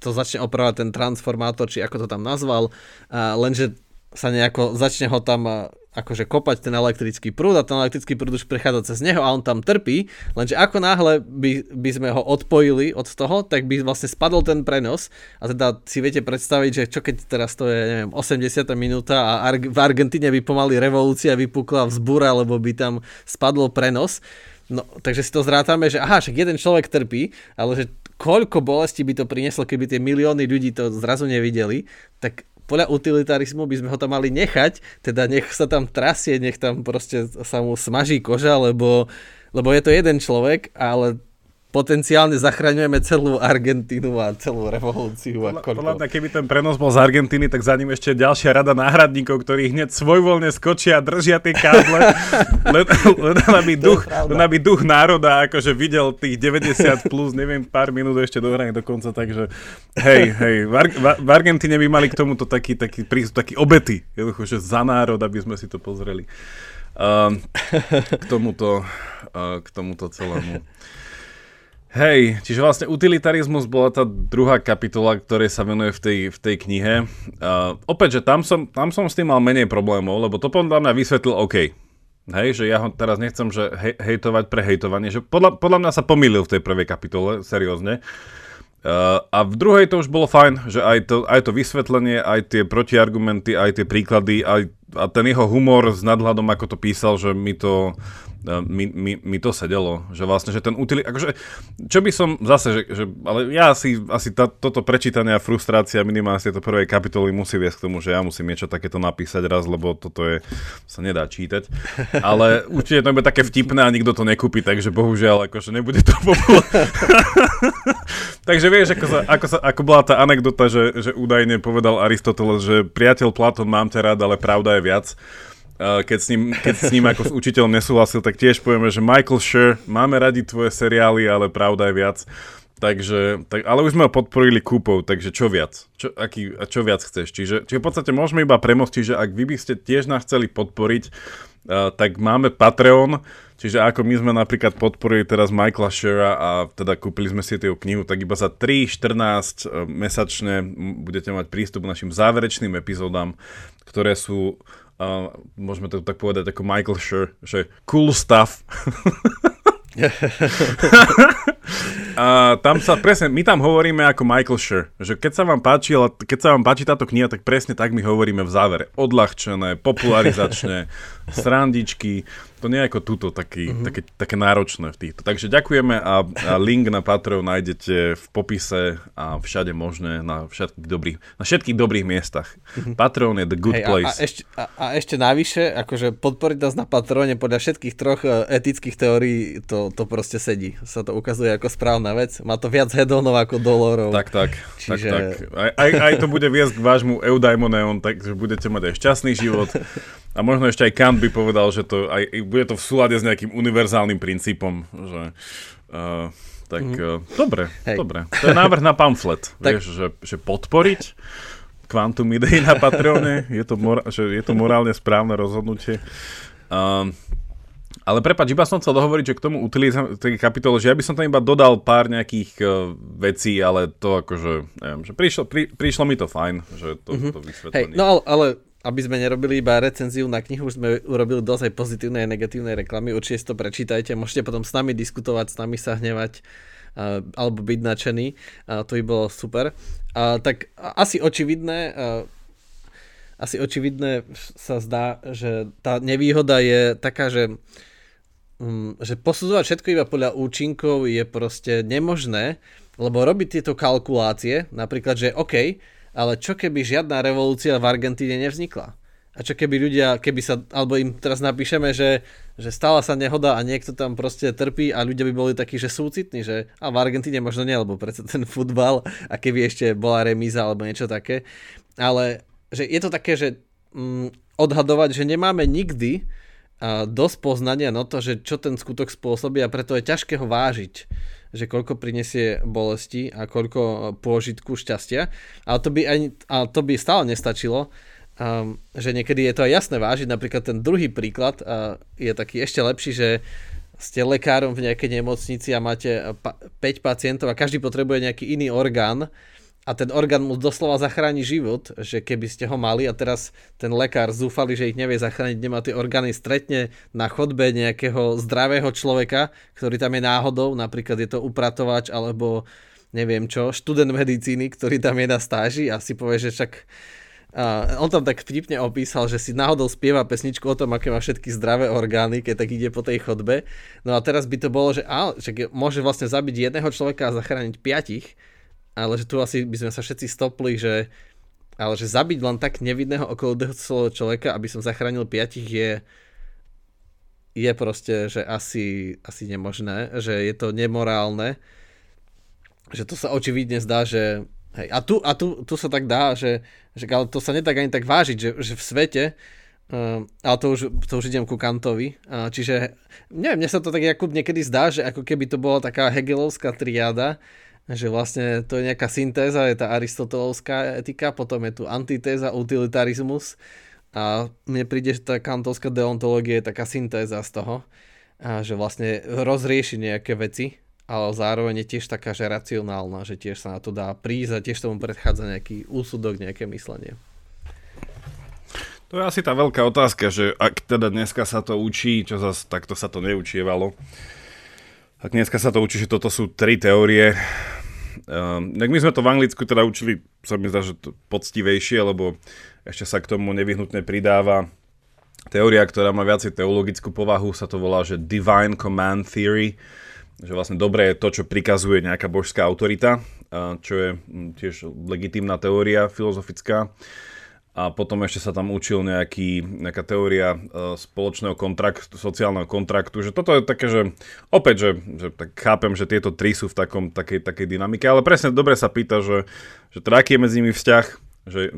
to začne opravovať ten transformátor, či ako to tam nazval, lenže sa nejako začne ho tam akože kopať ten elektrický prúd a ten elektrický prúd už prechádza cez neho a on tam trpí, lenže ako náhle by, by sme ho odpojili od toho, tak by vlastne spadol ten prenos a teda si viete predstaviť, že čo keď teraz to je, neviem, 80. minúta a Ar- v Argentíne by pomaly revolúcia vypukla vzbúra, lebo by tam spadol prenos, No, takže si to zrátame, že aha, však jeden človek trpí, ale že koľko bolesti by to prinieslo, keby tie milióny ľudí to zrazu nevideli, tak podľa utilitarizmu by sme ho tam mali nechať, teda nech sa tam trasie, nech tam proste sa mu smaží koža, lebo, lebo je to jeden človek, ale potenciálne zachraňujeme celú Argentínu a celú revolúciu. Podľa, a podľa mňa, keby ten prenos bol z Argentíny, tak za ním ešte ďalšia rada náhradníkov, ktorí hneď svojvoľne skočia a držia tie káble, len, len, aby duch, len aby duch národa akože videl tých 90 plus, neviem, pár minút ešte dohranie do konca, takže hej, hej, v, Ar- v Argentíne by mali k tomuto taký, taký taký obety, jednoducho, že za národ, aby sme si to pozreli. Uh, k tomuto, uh, k tomuto celému. Hej, čiže vlastne utilitarizmus bola tá druhá kapitola, ktorej sa venuje v tej, v tej knihe. Uh, opäť, že tam som, tam som s tým mal menej problémov, lebo to podľa mňa vysvetlil OK. Hej, že ja ho teraz nechcem že hej, hejtovať pre hejtovanie, že podľa, podľa mňa sa pomýlil v tej prvej kapitole, seriózne. Uh, a v druhej to už bolo fajn, že aj to, aj to vysvetlenie, aj tie protiargumenty, aj tie príklady, aj a ten jeho humor s nadhľadom, ako to písal, že mi to mi, mi, mi to sedelo, že vlastne, že ten utili, akože, čo by som zase, že, že ale ja asi, asi tá, toto prečítanie a frustrácia minimálne z tejto prvej kapitoly musí viesť k tomu, že ja musím niečo takéto napísať raz, lebo toto je, sa nedá čítať, ale určite to bude také vtipné a nikto to nekúpi, takže bohužiaľ, akože nebude to populárne. takže vieš, ako, sa, ako, sa, ako bola tá anekdota, že, že údajne povedal Aristoteles, že priateľ Platón mám ťa rád, ale pravda je viac keď s, ním, keď s ním ako s učiteľom nesúhlasil, tak tiež povieme, že Michael Schur, máme radi tvoje seriály, ale pravda je viac. Takže, tak, ale už sme ho podporili kúpou, takže čo viac? Čo, aký, čo viac chceš? Čiže, čiže v podstate môžeme iba premostiť, že ak vy by ste tiež nás chceli podporiť, uh, tak máme Patreon, čiže ako my sme napríklad podporili teraz Michaela Shura a teda kúpili sme si tú knihu, tak iba za 3-14 mesačne budete mať prístup k našim záverečným epizódam, ktoré sú uh, môžeme to tak povedať ako Michael Schur, že cool stuff. a tam sa presne, my tam hovoríme ako Michael Schur, že keď sa vám páči, keď sa vám páči táto kniha, tak presne tak my hovoríme v závere. Odľahčené, popularizačné, srandičky, to nie je ako túto taký, mm-hmm. také, také náročné v týchto. Takže ďakujeme a, a link na Patreon nájdete v popise a všade možné na všetkých dobrých, na všetkých dobrých miestach. Mm-hmm. Patreon je the good hey, place. A, a, ešte, a, a ešte navyše, akože podporiť nás na Patreone podľa všetkých troch e, etických teórií, to, to proste sedí. Sa to ukazuje ako správna vec. Má to viac hedonov ako dolorov. Tak, tak. Čiže... tak, tak. Aj, aj, aj to bude viesť k vášmu eudaimoneon, takže budete mať aj šťastný život. A možno ešte aj Kant by povedal, že to aj, bude to v súlade s nejakým univerzálnym princípom, že... Uh, tak mm. uh, dobre, Hej. dobre. To je návrh na pamflet, tak... vieš, že, že podporiť Quantum Idei na Patreone, je to, mora- že je to morálne správne rozhodnutie. Uh, ale prepač, iba som chcel dohovoriť, že k tomu utilizácii kapitole, že ja by som tam iba dodal pár nejakých uh, vecí, ale to akože, neviem, že prišlo, pri, prišlo mi to fajn, že to, mm-hmm. to vysvetlenie. Hej, no ale, ale aby sme nerobili iba recenziu na knihu, už sme urobili dosť aj pozitívne a negatívne reklamy. Určite si to prečítajte, môžete potom s nami diskutovať, s nami sa hnevať uh, alebo byť nadšený. Uh, to by bolo super. Uh, tak asi očividné, asi očividné sa zdá, že tá nevýhoda je taká, že, um, že posudzovať všetko iba podľa účinkov je proste nemožné, lebo robiť tieto kalkulácie, napríklad, že OK, ale čo keby žiadna revolúcia v Argentíne nevznikla? A čo keby ľudia, keby sa, alebo im teraz napíšeme, že, že stala sa nehoda a niekto tam proste trpí a ľudia by boli takí, že súcitní, že a v Argentíne možno nie, lebo predsa ten futbal a keby ešte bola remíza alebo niečo také. Ale že je to také, že mm, odhadovať, že nemáme nikdy dosť poznania na to, že čo ten skutok spôsobí a preto je ťažké ho vážiť že koľko prinesie bolesti a koľko pôžitku šťastia. Ale to by, aj, ale to by stále nestačilo, um, že niekedy je to aj jasné vážiť. Napríklad ten druhý príklad uh, je taký ešte lepší, že ste lekárom v nejakej nemocnici a máte 5 pacientov a každý potrebuje nejaký iný orgán a ten orgán mu doslova zachráni život, že keby ste ho mali a teraz ten lekár zúfali, že ich nevie zachrániť, nemá tie orgány, stretne na chodbe nejakého zdravého človeka, ktorý tam je náhodou, napríklad je to upratovač alebo neviem čo, študent medicíny, ktorý tam je na stáži a si povie, že však a on tam tak vtipne opísal, že si náhodou spieva pesničku o tom, aké má všetky zdravé orgány, keď tak ide po tej chodbe. No a teraz by to bolo, že, á, že môže vlastne zabiť jedného človeka a zachrániť piatich, ale že tu asi by sme sa všetci stopli, že ale že zabiť len tak nevidného okolo celého človeka, aby som zachránil piatich je je proste, že asi, asi nemožné, že je to nemorálne, že to sa očividne zdá, že hej, a tu, a tu, tu sa tak dá, že, že ale to sa nedá ani tak vážiť, že, že v svete Uh, ale to už, to už idem ku Kantovi. Uh, čiže, neviem, mne sa to tak ako niekedy zdá, že ako keby to bola taká hegelovská triáda, že vlastne to je nejaká syntéza, je tá aristotelovská etika, potom je tu antitéza, utilitarizmus a mne príde, že tá kantovská deontológia je taká syntéza z toho, a že vlastne rozrieši nejaké veci, ale zároveň je tiež taká, že racionálna, že tiež sa na to dá prísť a tiež tomu predchádza nejaký úsudok, nejaké myslenie. To je asi tá veľká otázka, že ak teda dneska sa to učí, čo zase takto sa to neučievalo, ak dneska sa to učí, že toto sú tri teórie, um, my sme to v Anglicku teda učili, sa mi zdá, že to poctivejšie, lebo ešte sa k tomu nevyhnutne pridáva teória, ktorá má viacej teologickú povahu, sa to volá, že Divine Command Theory, že vlastne dobré je to, čo prikazuje nejaká božská autorita, čo je hm, tiež legitímna teória filozofická a potom ešte sa tam učil nejaký, nejaká teória uh, spoločného kontraktu, sociálneho kontraktu, že toto je také, že opäť, že, že tak chápem, že tieto tri sú v takom, takej, takej dynamike, ale presne dobre sa pýta, že, že teda aký je medzi nimi vzťah, že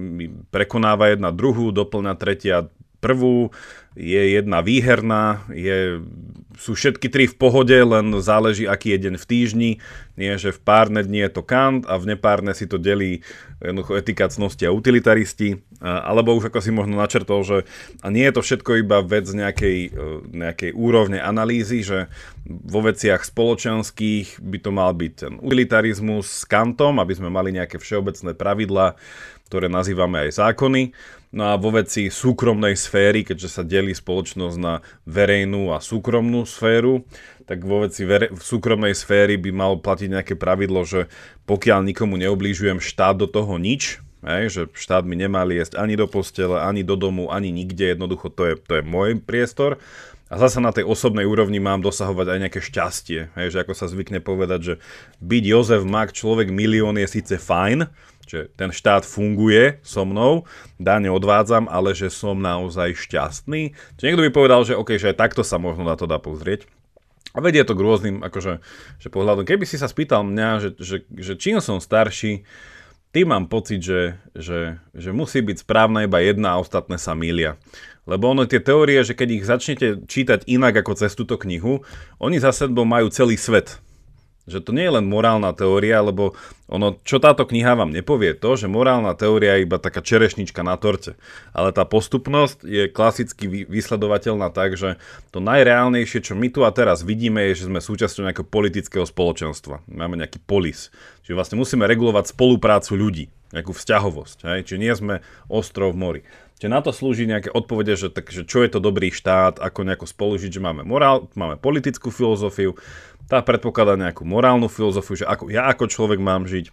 prekonáva jedna druhú, doplňa tretia prvú, je jedna výherná, je, sú všetky tri v pohode, len záleží, aký je deň v týždni. Nie, že v párne dni je to Kant a v nepárne si to delí jednoducho etikacnosti a utilitaristi. Alebo už ako si možno načrtol, že a nie je to všetko iba vec nejakej, e, nejakej úrovne analýzy, že vo veciach spoločenských by to mal byť ten utilitarizmus s Kantom, aby sme mali nejaké všeobecné pravidla, ktoré nazývame aj zákony No a vo veci súkromnej sféry, keďže sa delí spoločnosť na verejnú a súkromnú sféru, tak vo veci vere- v súkromnej sféry by mal platiť nejaké pravidlo, že pokiaľ nikomu neoblížujem štát do toho nič, hej, že štát mi nemá liesť ani do postele, ani do domu, ani nikde, jednoducho to je, to je môj priestor. A zase na tej osobnej úrovni mám dosahovať aj nejaké šťastie. Hej, že ako sa zvykne povedať, že byť Jozef Mak, človek milión je síce fajn, že ten štát funguje so mnou, dáne odvádzam, ale že som naozaj šťastný. Čiže niekto by povedal, že OK, že aj takto sa možno na to dá pozrieť. A vedie to k rôznym akože, že pohľadom. Keby si sa spýtal mňa, že, že, že čím som starší, tým mám pocit, že, že, že musí byť správna iba jedna a ostatné sa mília. Lebo ono tie teórie, že keď ich začnete čítať inak ako cez túto knihu, oni za sebou majú celý svet. Že to nie je len morálna teória, lebo ono, čo táto kniha vám nepovie, to, že morálna teória je iba taká čerešnička na torte. Ale tá postupnosť je klasicky vysledovateľná tak, že to najreálnejšie, čo my tu a teraz vidíme, je, že sme súčasťou nejakého politického spoločenstva. Máme nejaký polis. Čiže vlastne musíme regulovať spoluprácu ľudí, nejakú vzťahovosť. Hej? Čiže nie sme ostrov v mori. Čiže na to slúži nejaké odpovede, že, tak, že čo je to dobrý štát, ako nejako spolužiť, že máme morál, máme politickú filozofiu, tá predpokladá nejakú morálnu filozofiu, že ako, ja ako človek mám žiť.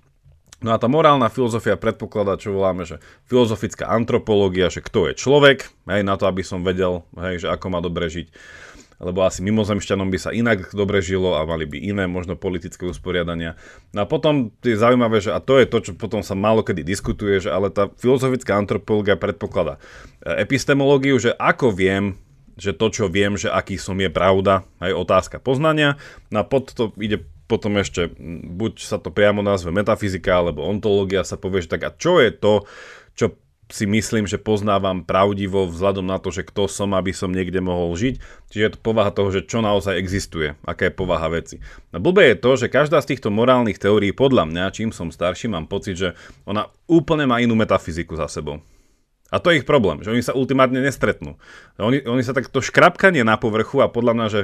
No a tá morálna filozofia predpokladá, čo voláme, že filozofická antropológia, že kto je človek, hej, na to, aby som vedel, hej, že ako má dobre žiť. Lebo asi mimozemšťanom by sa inak dobre žilo a mali by iné možno politické usporiadania. No a potom je zaujímavé, že a to je to, čo potom sa málo kedy diskutuje, že ale tá filozofická antropológia predpokladá epistemológiu, že ako viem, že to, čo viem, že aký som je pravda, aj otázka poznania. No a pod to ide potom ešte, buď sa to priamo nazve metafyzika, alebo ontológia sa povie, že tak a čo je to, čo si myslím, že poznávam pravdivo vzhľadom na to, že kto som, aby som niekde mohol žiť. Čiže je to povaha toho, že čo naozaj existuje, aká je povaha veci. No blbé je to, že každá z týchto morálnych teórií podľa mňa, čím som starší, mám pocit, že ona úplne má inú metafyziku za sebou. A to je ich problém, že oni sa ultimátne nestretnú. Oni, oni sa takto škrapkanie na povrchu a podľa mňa, že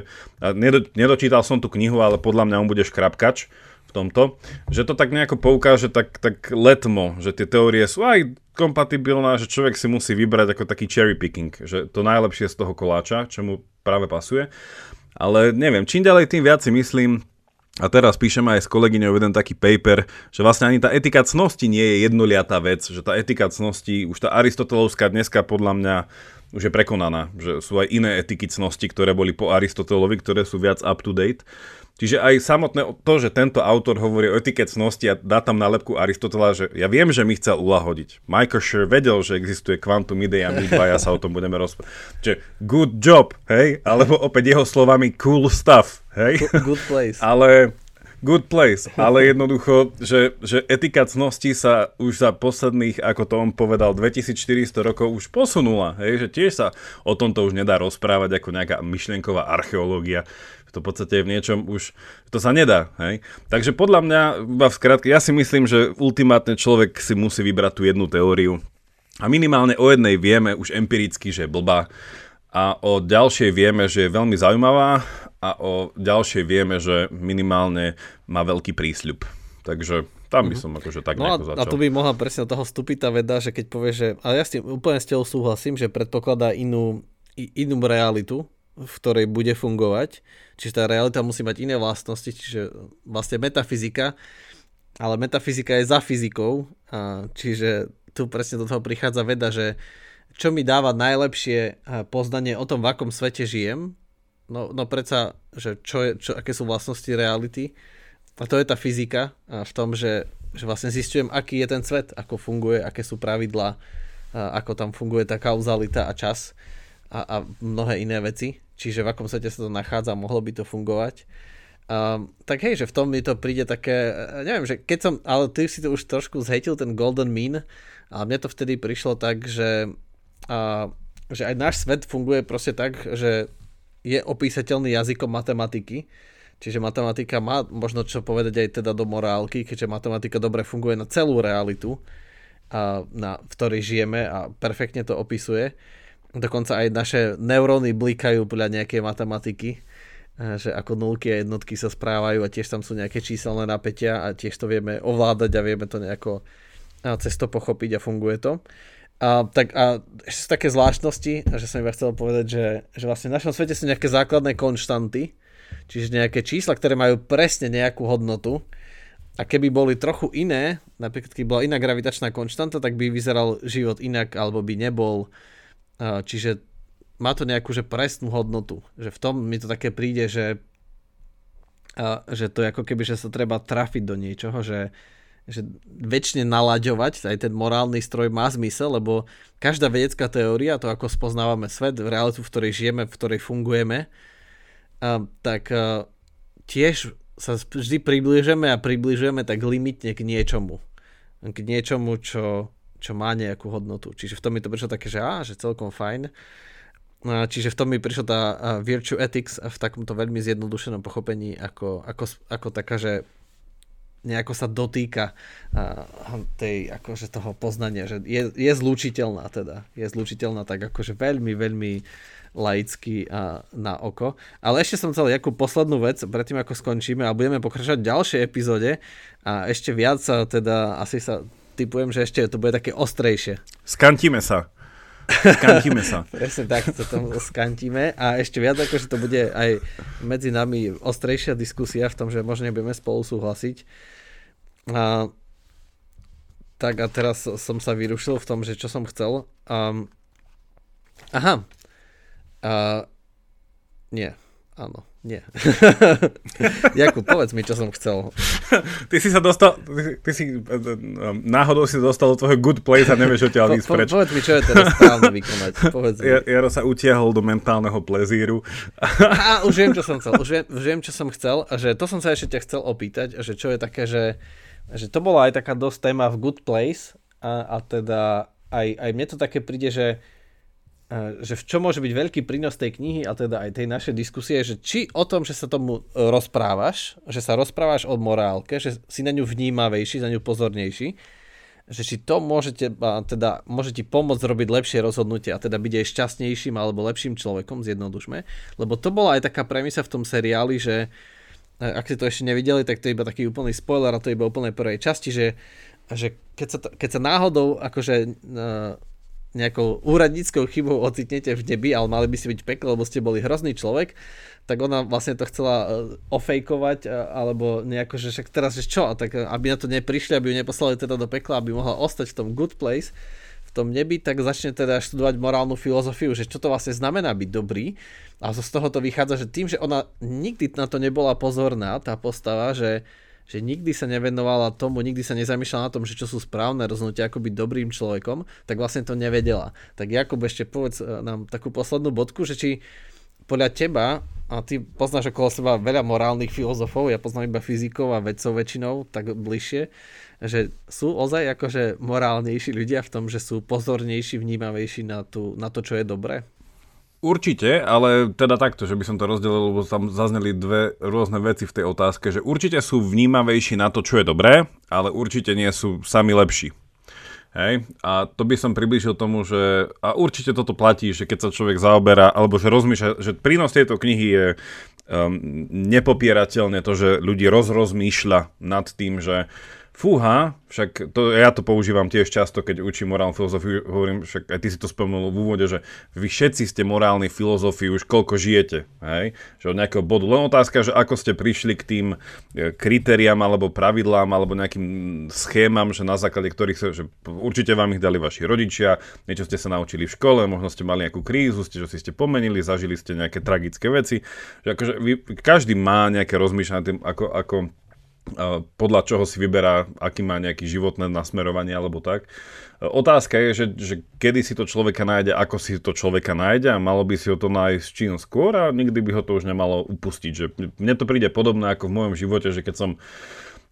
nedo, nedočítal som tú knihu, ale podľa mňa on bude škrapkač v tomto, že to tak nejako poukáže tak, tak letmo, že tie teórie sú aj kompatibilné, že človek si musí vybrať ako taký cherry picking, že to najlepšie z toho koláča, čo mu práve pasuje. Ale neviem, čím ďalej tým viac si myslím, a teraz píšem aj s kolegyňou jeden taký paper, že vlastne ani tá etika cnosti nie je jednoliatá vec, že tá etika cnosti, už tá aristotelovská dneska podľa mňa už je prekonaná, že sú aj iné etiky cnosti, ktoré boli po Aristotelovi, ktoré sú viac up to date. Čiže aj samotné to, že tento autor hovorí o etike cnosti a dá tam nálepku Aristotela, že ja viem, že mi chcel ulahodiť. Michael Schur vedel, že existuje kvantum idea, my dvaja sa o tom budeme rozprávať. Čiže good job, hej? Alebo opäť jeho slovami cool stuff, hej? Good place. Ale good place, ale jednoducho, že, že etika cnosti sa už za posledných, ako to on povedal, 2400 rokov už posunula, hej, že tiež sa o tomto už nedá rozprávať ako nejaká myšlienková archeológia, to v podstate v niečom už, to sa nedá, hej. Takže podľa mňa, iba v skratke, ja si myslím, že ultimátne človek si musí vybrať tú jednu teóriu a minimálne o jednej vieme už empiricky, že je blbá a o ďalšej vieme, že je veľmi zaujímavá a o ďalšej vieme, že minimálne má veľký prísľub. Takže tam by mhm. som akože tak no a, začal. A tu by mohla presne od toho vstúpiť tá veda, že keď povie, že... Ale ja s tým úplne s tebou súhlasím, že predpokladá inú, inú realitu, v ktorej bude fungovať. Čiže tá realita musí mať iné vlastnosti, čiže vlastne metafyzika, ale metafyzika je za fyzikou, a čiže tu presne do toho prichádza veda, že čo mi dáva najlepšie poznanie o tom, v akom svete žijem, No, no predsa, že čo je, čo, aké sú vlastnosti reality. A to je tá fyzika v tom, že, že vlastne zistujem, aký je ten svet, ako funguje, aké sú pravidlá, ako tam funguje tá kauzalita a čas a, a mnohé iné veci. Čiže v akom svete sa to nachádza, mohlo by to fungovať. Um, tak hej, že v tom mi to príde také, neviem, že keď som, ale ty si to už trošku zhetil ten golden mean a mne to vtedy prišlo tak, že, uh, že aj náš svet funguje proste tak, že je opísateľný jazykom matematiky, čiže matematika má možno čo povedať aj teda do morálky, keďže matematika dobre funguje na celú realitu, a na, v ktorej žijeme a perfektne to opisuje. Dokonca aj naše neuróny blikajú podľa nejakej matematiky, že ako nulky a jednotky sa správajú a tiež tam sú nejaké číselné napätia a tiež to vieme ovládať a vieme to nejako cez to pochopiť a funguje to. A, tak, a sú také zvláštnosti, že som iba chcel povedať, že, že vlastne v našom svete sú nejaké základné konštanty, čiže nejaké čísla, ktoré majú presne nejakú hodnotu. A keby boli trochu iné, napríklad keby bola iná gravitačná konštanta, tak by vyzeral život inak, alebo by nebol. Čiže má to nejakú že presnú hodnotu. Že v tom mi to také príde, že, že to je ako keby, že sa treba trafiť do niečoho, že, že väčšine nalaďovať, aj ten morálny stroj má zmysel, lebo každá vedecká teória, to ako spoznávame svet, realitu, v ktorej žijeme, v ktorej fungujeme, a, tak a, tiež sa vždy približujeme a približujeme tak limitne k niečomu. K niečomu, čo, čo má nejakú hodnotu. Čiže v tom mi to prišlo také, že á, že celkom fajn. A, čiže v tom mi prišla tá virtue ethics v takomto veľmi zjednodušenom pochopení ako, ako, ako taká, že nejako sa dotýka tej, akože toho poznania, že je, je zlučiteľná teda, je zlučiteľná tak akože veľmi, veľmi laicky uh, na oko. Ale ešte som chcel jakú poslednú vec, predtým ako skončíme a budeme pokračovať v ďalšej epizóde a ešte viac sa teda, asi sa typujem, že ešte to bude také ostrejšie. Skantíme sa. Skantíme sa. Presne tak, to tam skantíme a ešte viac ako, že to bude aj medzi nami ostrejšia diskusia v tom, že možno nebudeme spolu súhlasiť. A, tak a teraz som sa vyrušil v tom, že čo som chcel. Um, aha. Uh, nie, áno. Nie. Jakub, povedz mi, čo som chcel. Ty si sa dostal, ty, ty si um, náhodou si dostal do tvojho good place a nevieš odtiaľ ísť preč. Povedz mi, čo je teraz správne vykonať. Povedz mi. Jaro sa utiahol do mentálneho plezíru. A už viem, čo som chcel. Už viem, už viem, čo som chcel. A že to som sa ešte ťa chcel opýtať, že čo je také, že, že to bola aj taká dosť téma v good place a, a teda aj, aj mne to také príde, že že v čom môže byť veľký prínos tej knihy a teda aj tej našej diskusie, že či o tom, že sa tomu rozprávaš, že sa rozprávaš o morálke, že si na ňu vnímavejší, na ňu pozornejší, že či to môžete, teda môže ti pomôcť robiť lepšie rozhodnutie a teda byť aj šťastnejším alebo lepším človekom, zjednodušme. Lebo to bola aj taká premisa v tom seriáli, že ak ste to ešte nevideli, tak to je iba taký úplný spoiler a to je iba úplnej prvej časti, že, že keď, sa to, keď sa náhodou akože nejakou úradníckou chybou ocitnete v nebi, ale mali by si byť peklo, lebo ste boli hrozný človek, tak ona vlastne to chcela e, ofejkovať, e, alebo nejako, že však teraz, že čo, tak e, aby na to neprišli, aby ju neposlali teda do pekla, aby mohla ostať v tom good place, v tom nebi, tak začne teda študovať morálnu filozofiu, že čo to vlastne znamená byť dobrý. A z toho to vychádza, že tým, že ona nikdy na to nebola pozorná, tá postava, že, že nikdy sa nevenovala tomu, nikdy sa nezamýšľala na tom, že čo sú správne rozhodnutia, ako byť dobrým človekom, tak vlastne to nevedela. Tak Jakub, ešte povedz e, nám takú poslednú bodku, že či podľa teba, a ty poznáš okolo seba veľa morálnych filozofov, ja poznám iba fyzikov a vedcov väčšinou, tak bližšie, že sú ozaj akože morálnejší ľudia v tom, že sú pozornejší, vnímavejší na, tú, na to, čo je dobré? Určite, ale teda takto, že by som to rozdelil, lebo tam zazneli dve rôzne veci v tej otázke, že určite sú vnímavejší na to, čo je dobré, ale určite nie sú sami lepší. Hej? A to by som priblížil tomu, že a určite toto platí, že keď sa človek zaoberá, alebo že rozmýšľa, že prínos tejto knihy je um, nepopierateľne to, že ľudí rozrozmýšľa nad tým, že fúha, však to, ja to používam tiež často, keď učím morálnu filozofiu, hovorím, však aj ty si to spomenul v úvode, že vy všetci ste morálni filozofii už koľko žijete, hej? Že od nejakého bodu. Len otázka, že ako ste prišli k tým e, kritériám alebo pravidlám alebo nejakým schémam, že na základe ktorých sa, že určite vám ich dali vaši rodičia, niečo ste sa naučili v škole, možno ste mali nejakú krízu, ste, čo si ste pomenili, zažili ste nejaké tragické veci. Že akože vy, každý má nejaké rozmýšľanie tým, ako, ako podľa čoho si vyberá, aký má nejaký životné nasmerovanie alebo tak. Otázka je, že, že kedy si to človeka nájde, ako si to človeka nájde a malo by si ho to nájsť čím skôr a nikdy by ho to už nemalo upustiť. Že mne to príde podobné ako v mojom živote, že keď som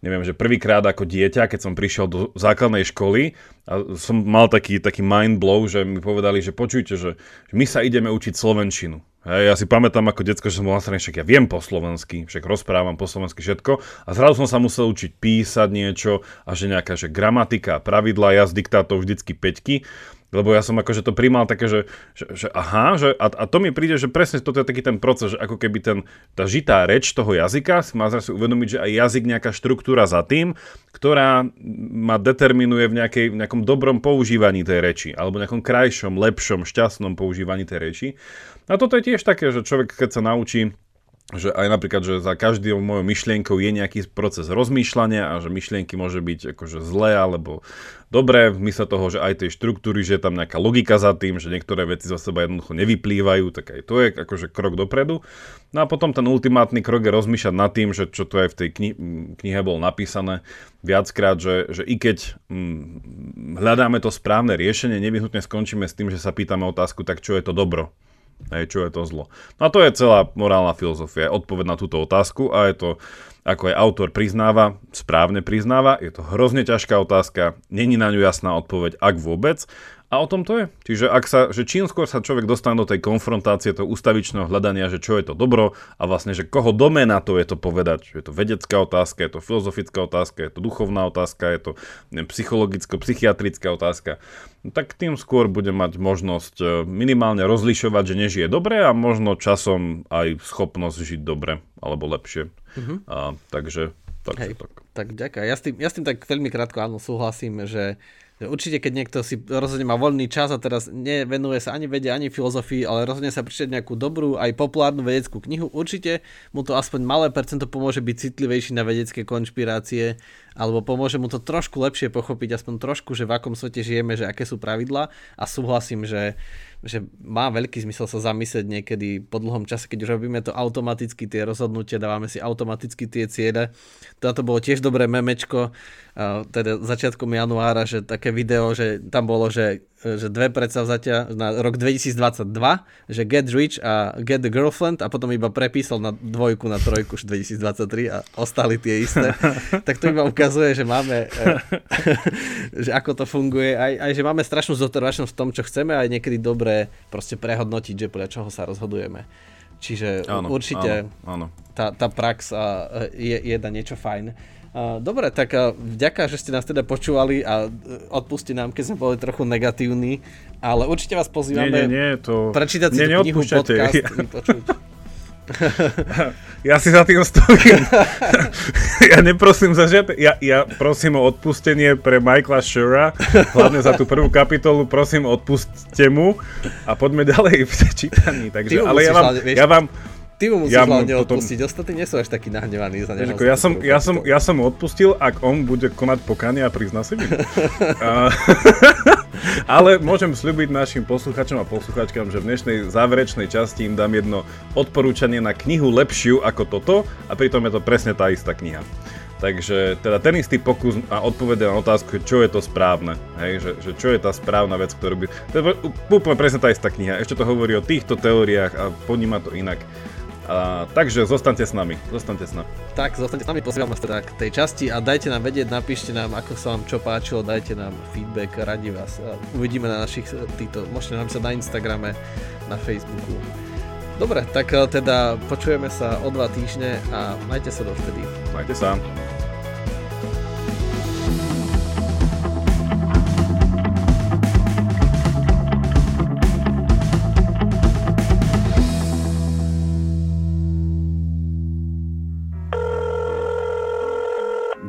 neviem, že prvýkrát ako dieťa, keď som prišiel do základnej školy a som mal taký, taký mind blow, že mi povedali, že počujte, že, že my sa ideme učiť slovenčinu. Ja si pamätám ako detsko, že som bol na strane, však ja viem po slovensky, však rozprávam po slovensky všetko a zrazu som sa musel učiť písať niečo a že nejaká že gramatika, pravidla, ja z diktátov vždycky peťky lebo ja som akože to primal také, že, že, že aha, že, a, a to mi príde, že presne toto je taký ten proces, že ako keby ten, tá žitá reč toho jazyka si má zase uvedomiť, že aj jazyk nejaká štruktúra za tým, ktorá ma determinuje v, nejakej, v nejakom dobrom používaní tej reči, alebo nejakom krajšom, lepšom, šťastnom používaní tej reči. A toto je tiež také, že človek, keď sa naučí že aj napríklad, že za každou mojou myšlienkou je nejaký proces rozmýšľania a že myšlienky môže byť akože zlé alebo dobré v mysle toho, že aj tej štruktúry, že je tam nejaká logika za tým, že niektoré veci za seba jednoducho nevyplývajú, tak aj to je akože krok dopredu. No a potom ten ultimátny krok je rozmýšľať nad tým, že čo tu aj v tej kni- knihe bolo napísané viackrát, že, že i keď hm, hľadáme to správne riešenie, nevyhnutne skončíme s tým, že sa pýtame otázku, tak čo je to dobro Hej, čo je to zlo. No a to je celá morálna filozofia, odpoveď na túto otázku a je to, ako aj autor priznáva, správne priznáva, je to hrozne ťažká otázka, není na ňu jasná odpoveď, ak vôbec, a o tom to je. Čiže ak sa, že čím skôr sa človek dostane do tej konfrontácie, toho ustavičného hľadania, že čo je to dobro a vlastne, že koho domena to je to povedať, že je to vedecká otázka, je to filozofická otázka, je to duchovná otázka, je to psychologicko-psychiatrická otázka, no tak tým skôr bude mať možnosť e, minimálne rozlišovať, že nežije dobre a možno časom aj schopnosť žiť dobre alebo lepšie. Mm-hmm. A, takže tak, Hej, tak. tak ďakujem. Ja s, tým, ja s tým tak veľmi krátko áno súhlasím, že Určite, keď niekto si rozhodne má voľný čas a teraz nevenuje sa ani vede, ani filozofii, ale rozhodne sa prečítať nejakú dobrú, aj populárnu vedeckú knihu, určite mu to aspoň malé percento pomôže byť citlivejší na vedecké konšpirácie, alebo pomôže mu to trošku lepšie pochopiť, aspoň trošku, že v akom svete žijeme, že aké sú pravidlá a súhlasím, že že má veľký zmysel sa zamyslieť niekedy po dlhom čase, keď už robíme to automaticky, tie rozhodnutia, dávame si automaticky tie ciele. Toto bolo tiež dobré memečko, teda začiatkom januára, že také video, že tam bolo, že že dve predsavzatia na rok 2022, že get rich a get the girlfriend a potom iba prepísal na dvojku, na trojku už 2023 a ostali tie isté. tak to iba ukazuje, že máme, e, že ako to funguje, aj, aj že máme strašnú zotrvačnosť v tom, čo chceme, aj niekedy dobré proste prehodnotiť, že podľa čoho sa rozhodujeme. Čiže áno, určite áno, áno. Tá, tá prax je, je da niečo fajn. Dobre, tak vďaka, že ste nás teda počúvali a e, odpusti nám, keď sme boli trochu negatívni, ale určite vás pozývame nie, nie, nie, to... prečítať si nie, tú knihu, podcast, ja si za tým stojím. ja neprosím za žiadne... Ja, ja prosím o odpustenie pre Michaela Shura, hlavne za tú prvú kapitolu, prosím odpuste mu a poďme ďalej v čítaní. Takže, ale ja vám, ja vám, Ty mu musíš ja hlavne potom... odpustiť, ostatní nie sú až takí nahnevaní za neho. Ja som, ja, som, ja som mu odpustil, ak on bude konať pokania a prizná si Ale môžem slúbiť našim posluchačom a posluchačkám, že v dnešnej záverečnej časti im dám jedno odporúčanie na knihu lepšiu ako toto a pritom je to presne tá istá kniha. Takže teda ten istý pokus a odpovede na otázku, čo je to správne, hej, že, že čo je tá správna vec, ktorú by... To je úplne presne tá istá kniha, ešte to hovorí o týchto teóriách a poníma to inak. A, takže zostaňte s nami, zostaňte s nami. Tak, zostaňte s nami, posielam vás teda k tej časti a dajte nám vedieť, napíšte nám, ako sa vám čo páčilo, dajte nám feedback, radi vás. Uvidíme na našich, týto, môžete nám sa na Instagrame, na Facebooku. Dobre, tak eh, teda počujeme sa o dva týždne a majte sa dovtedy. Majte sa.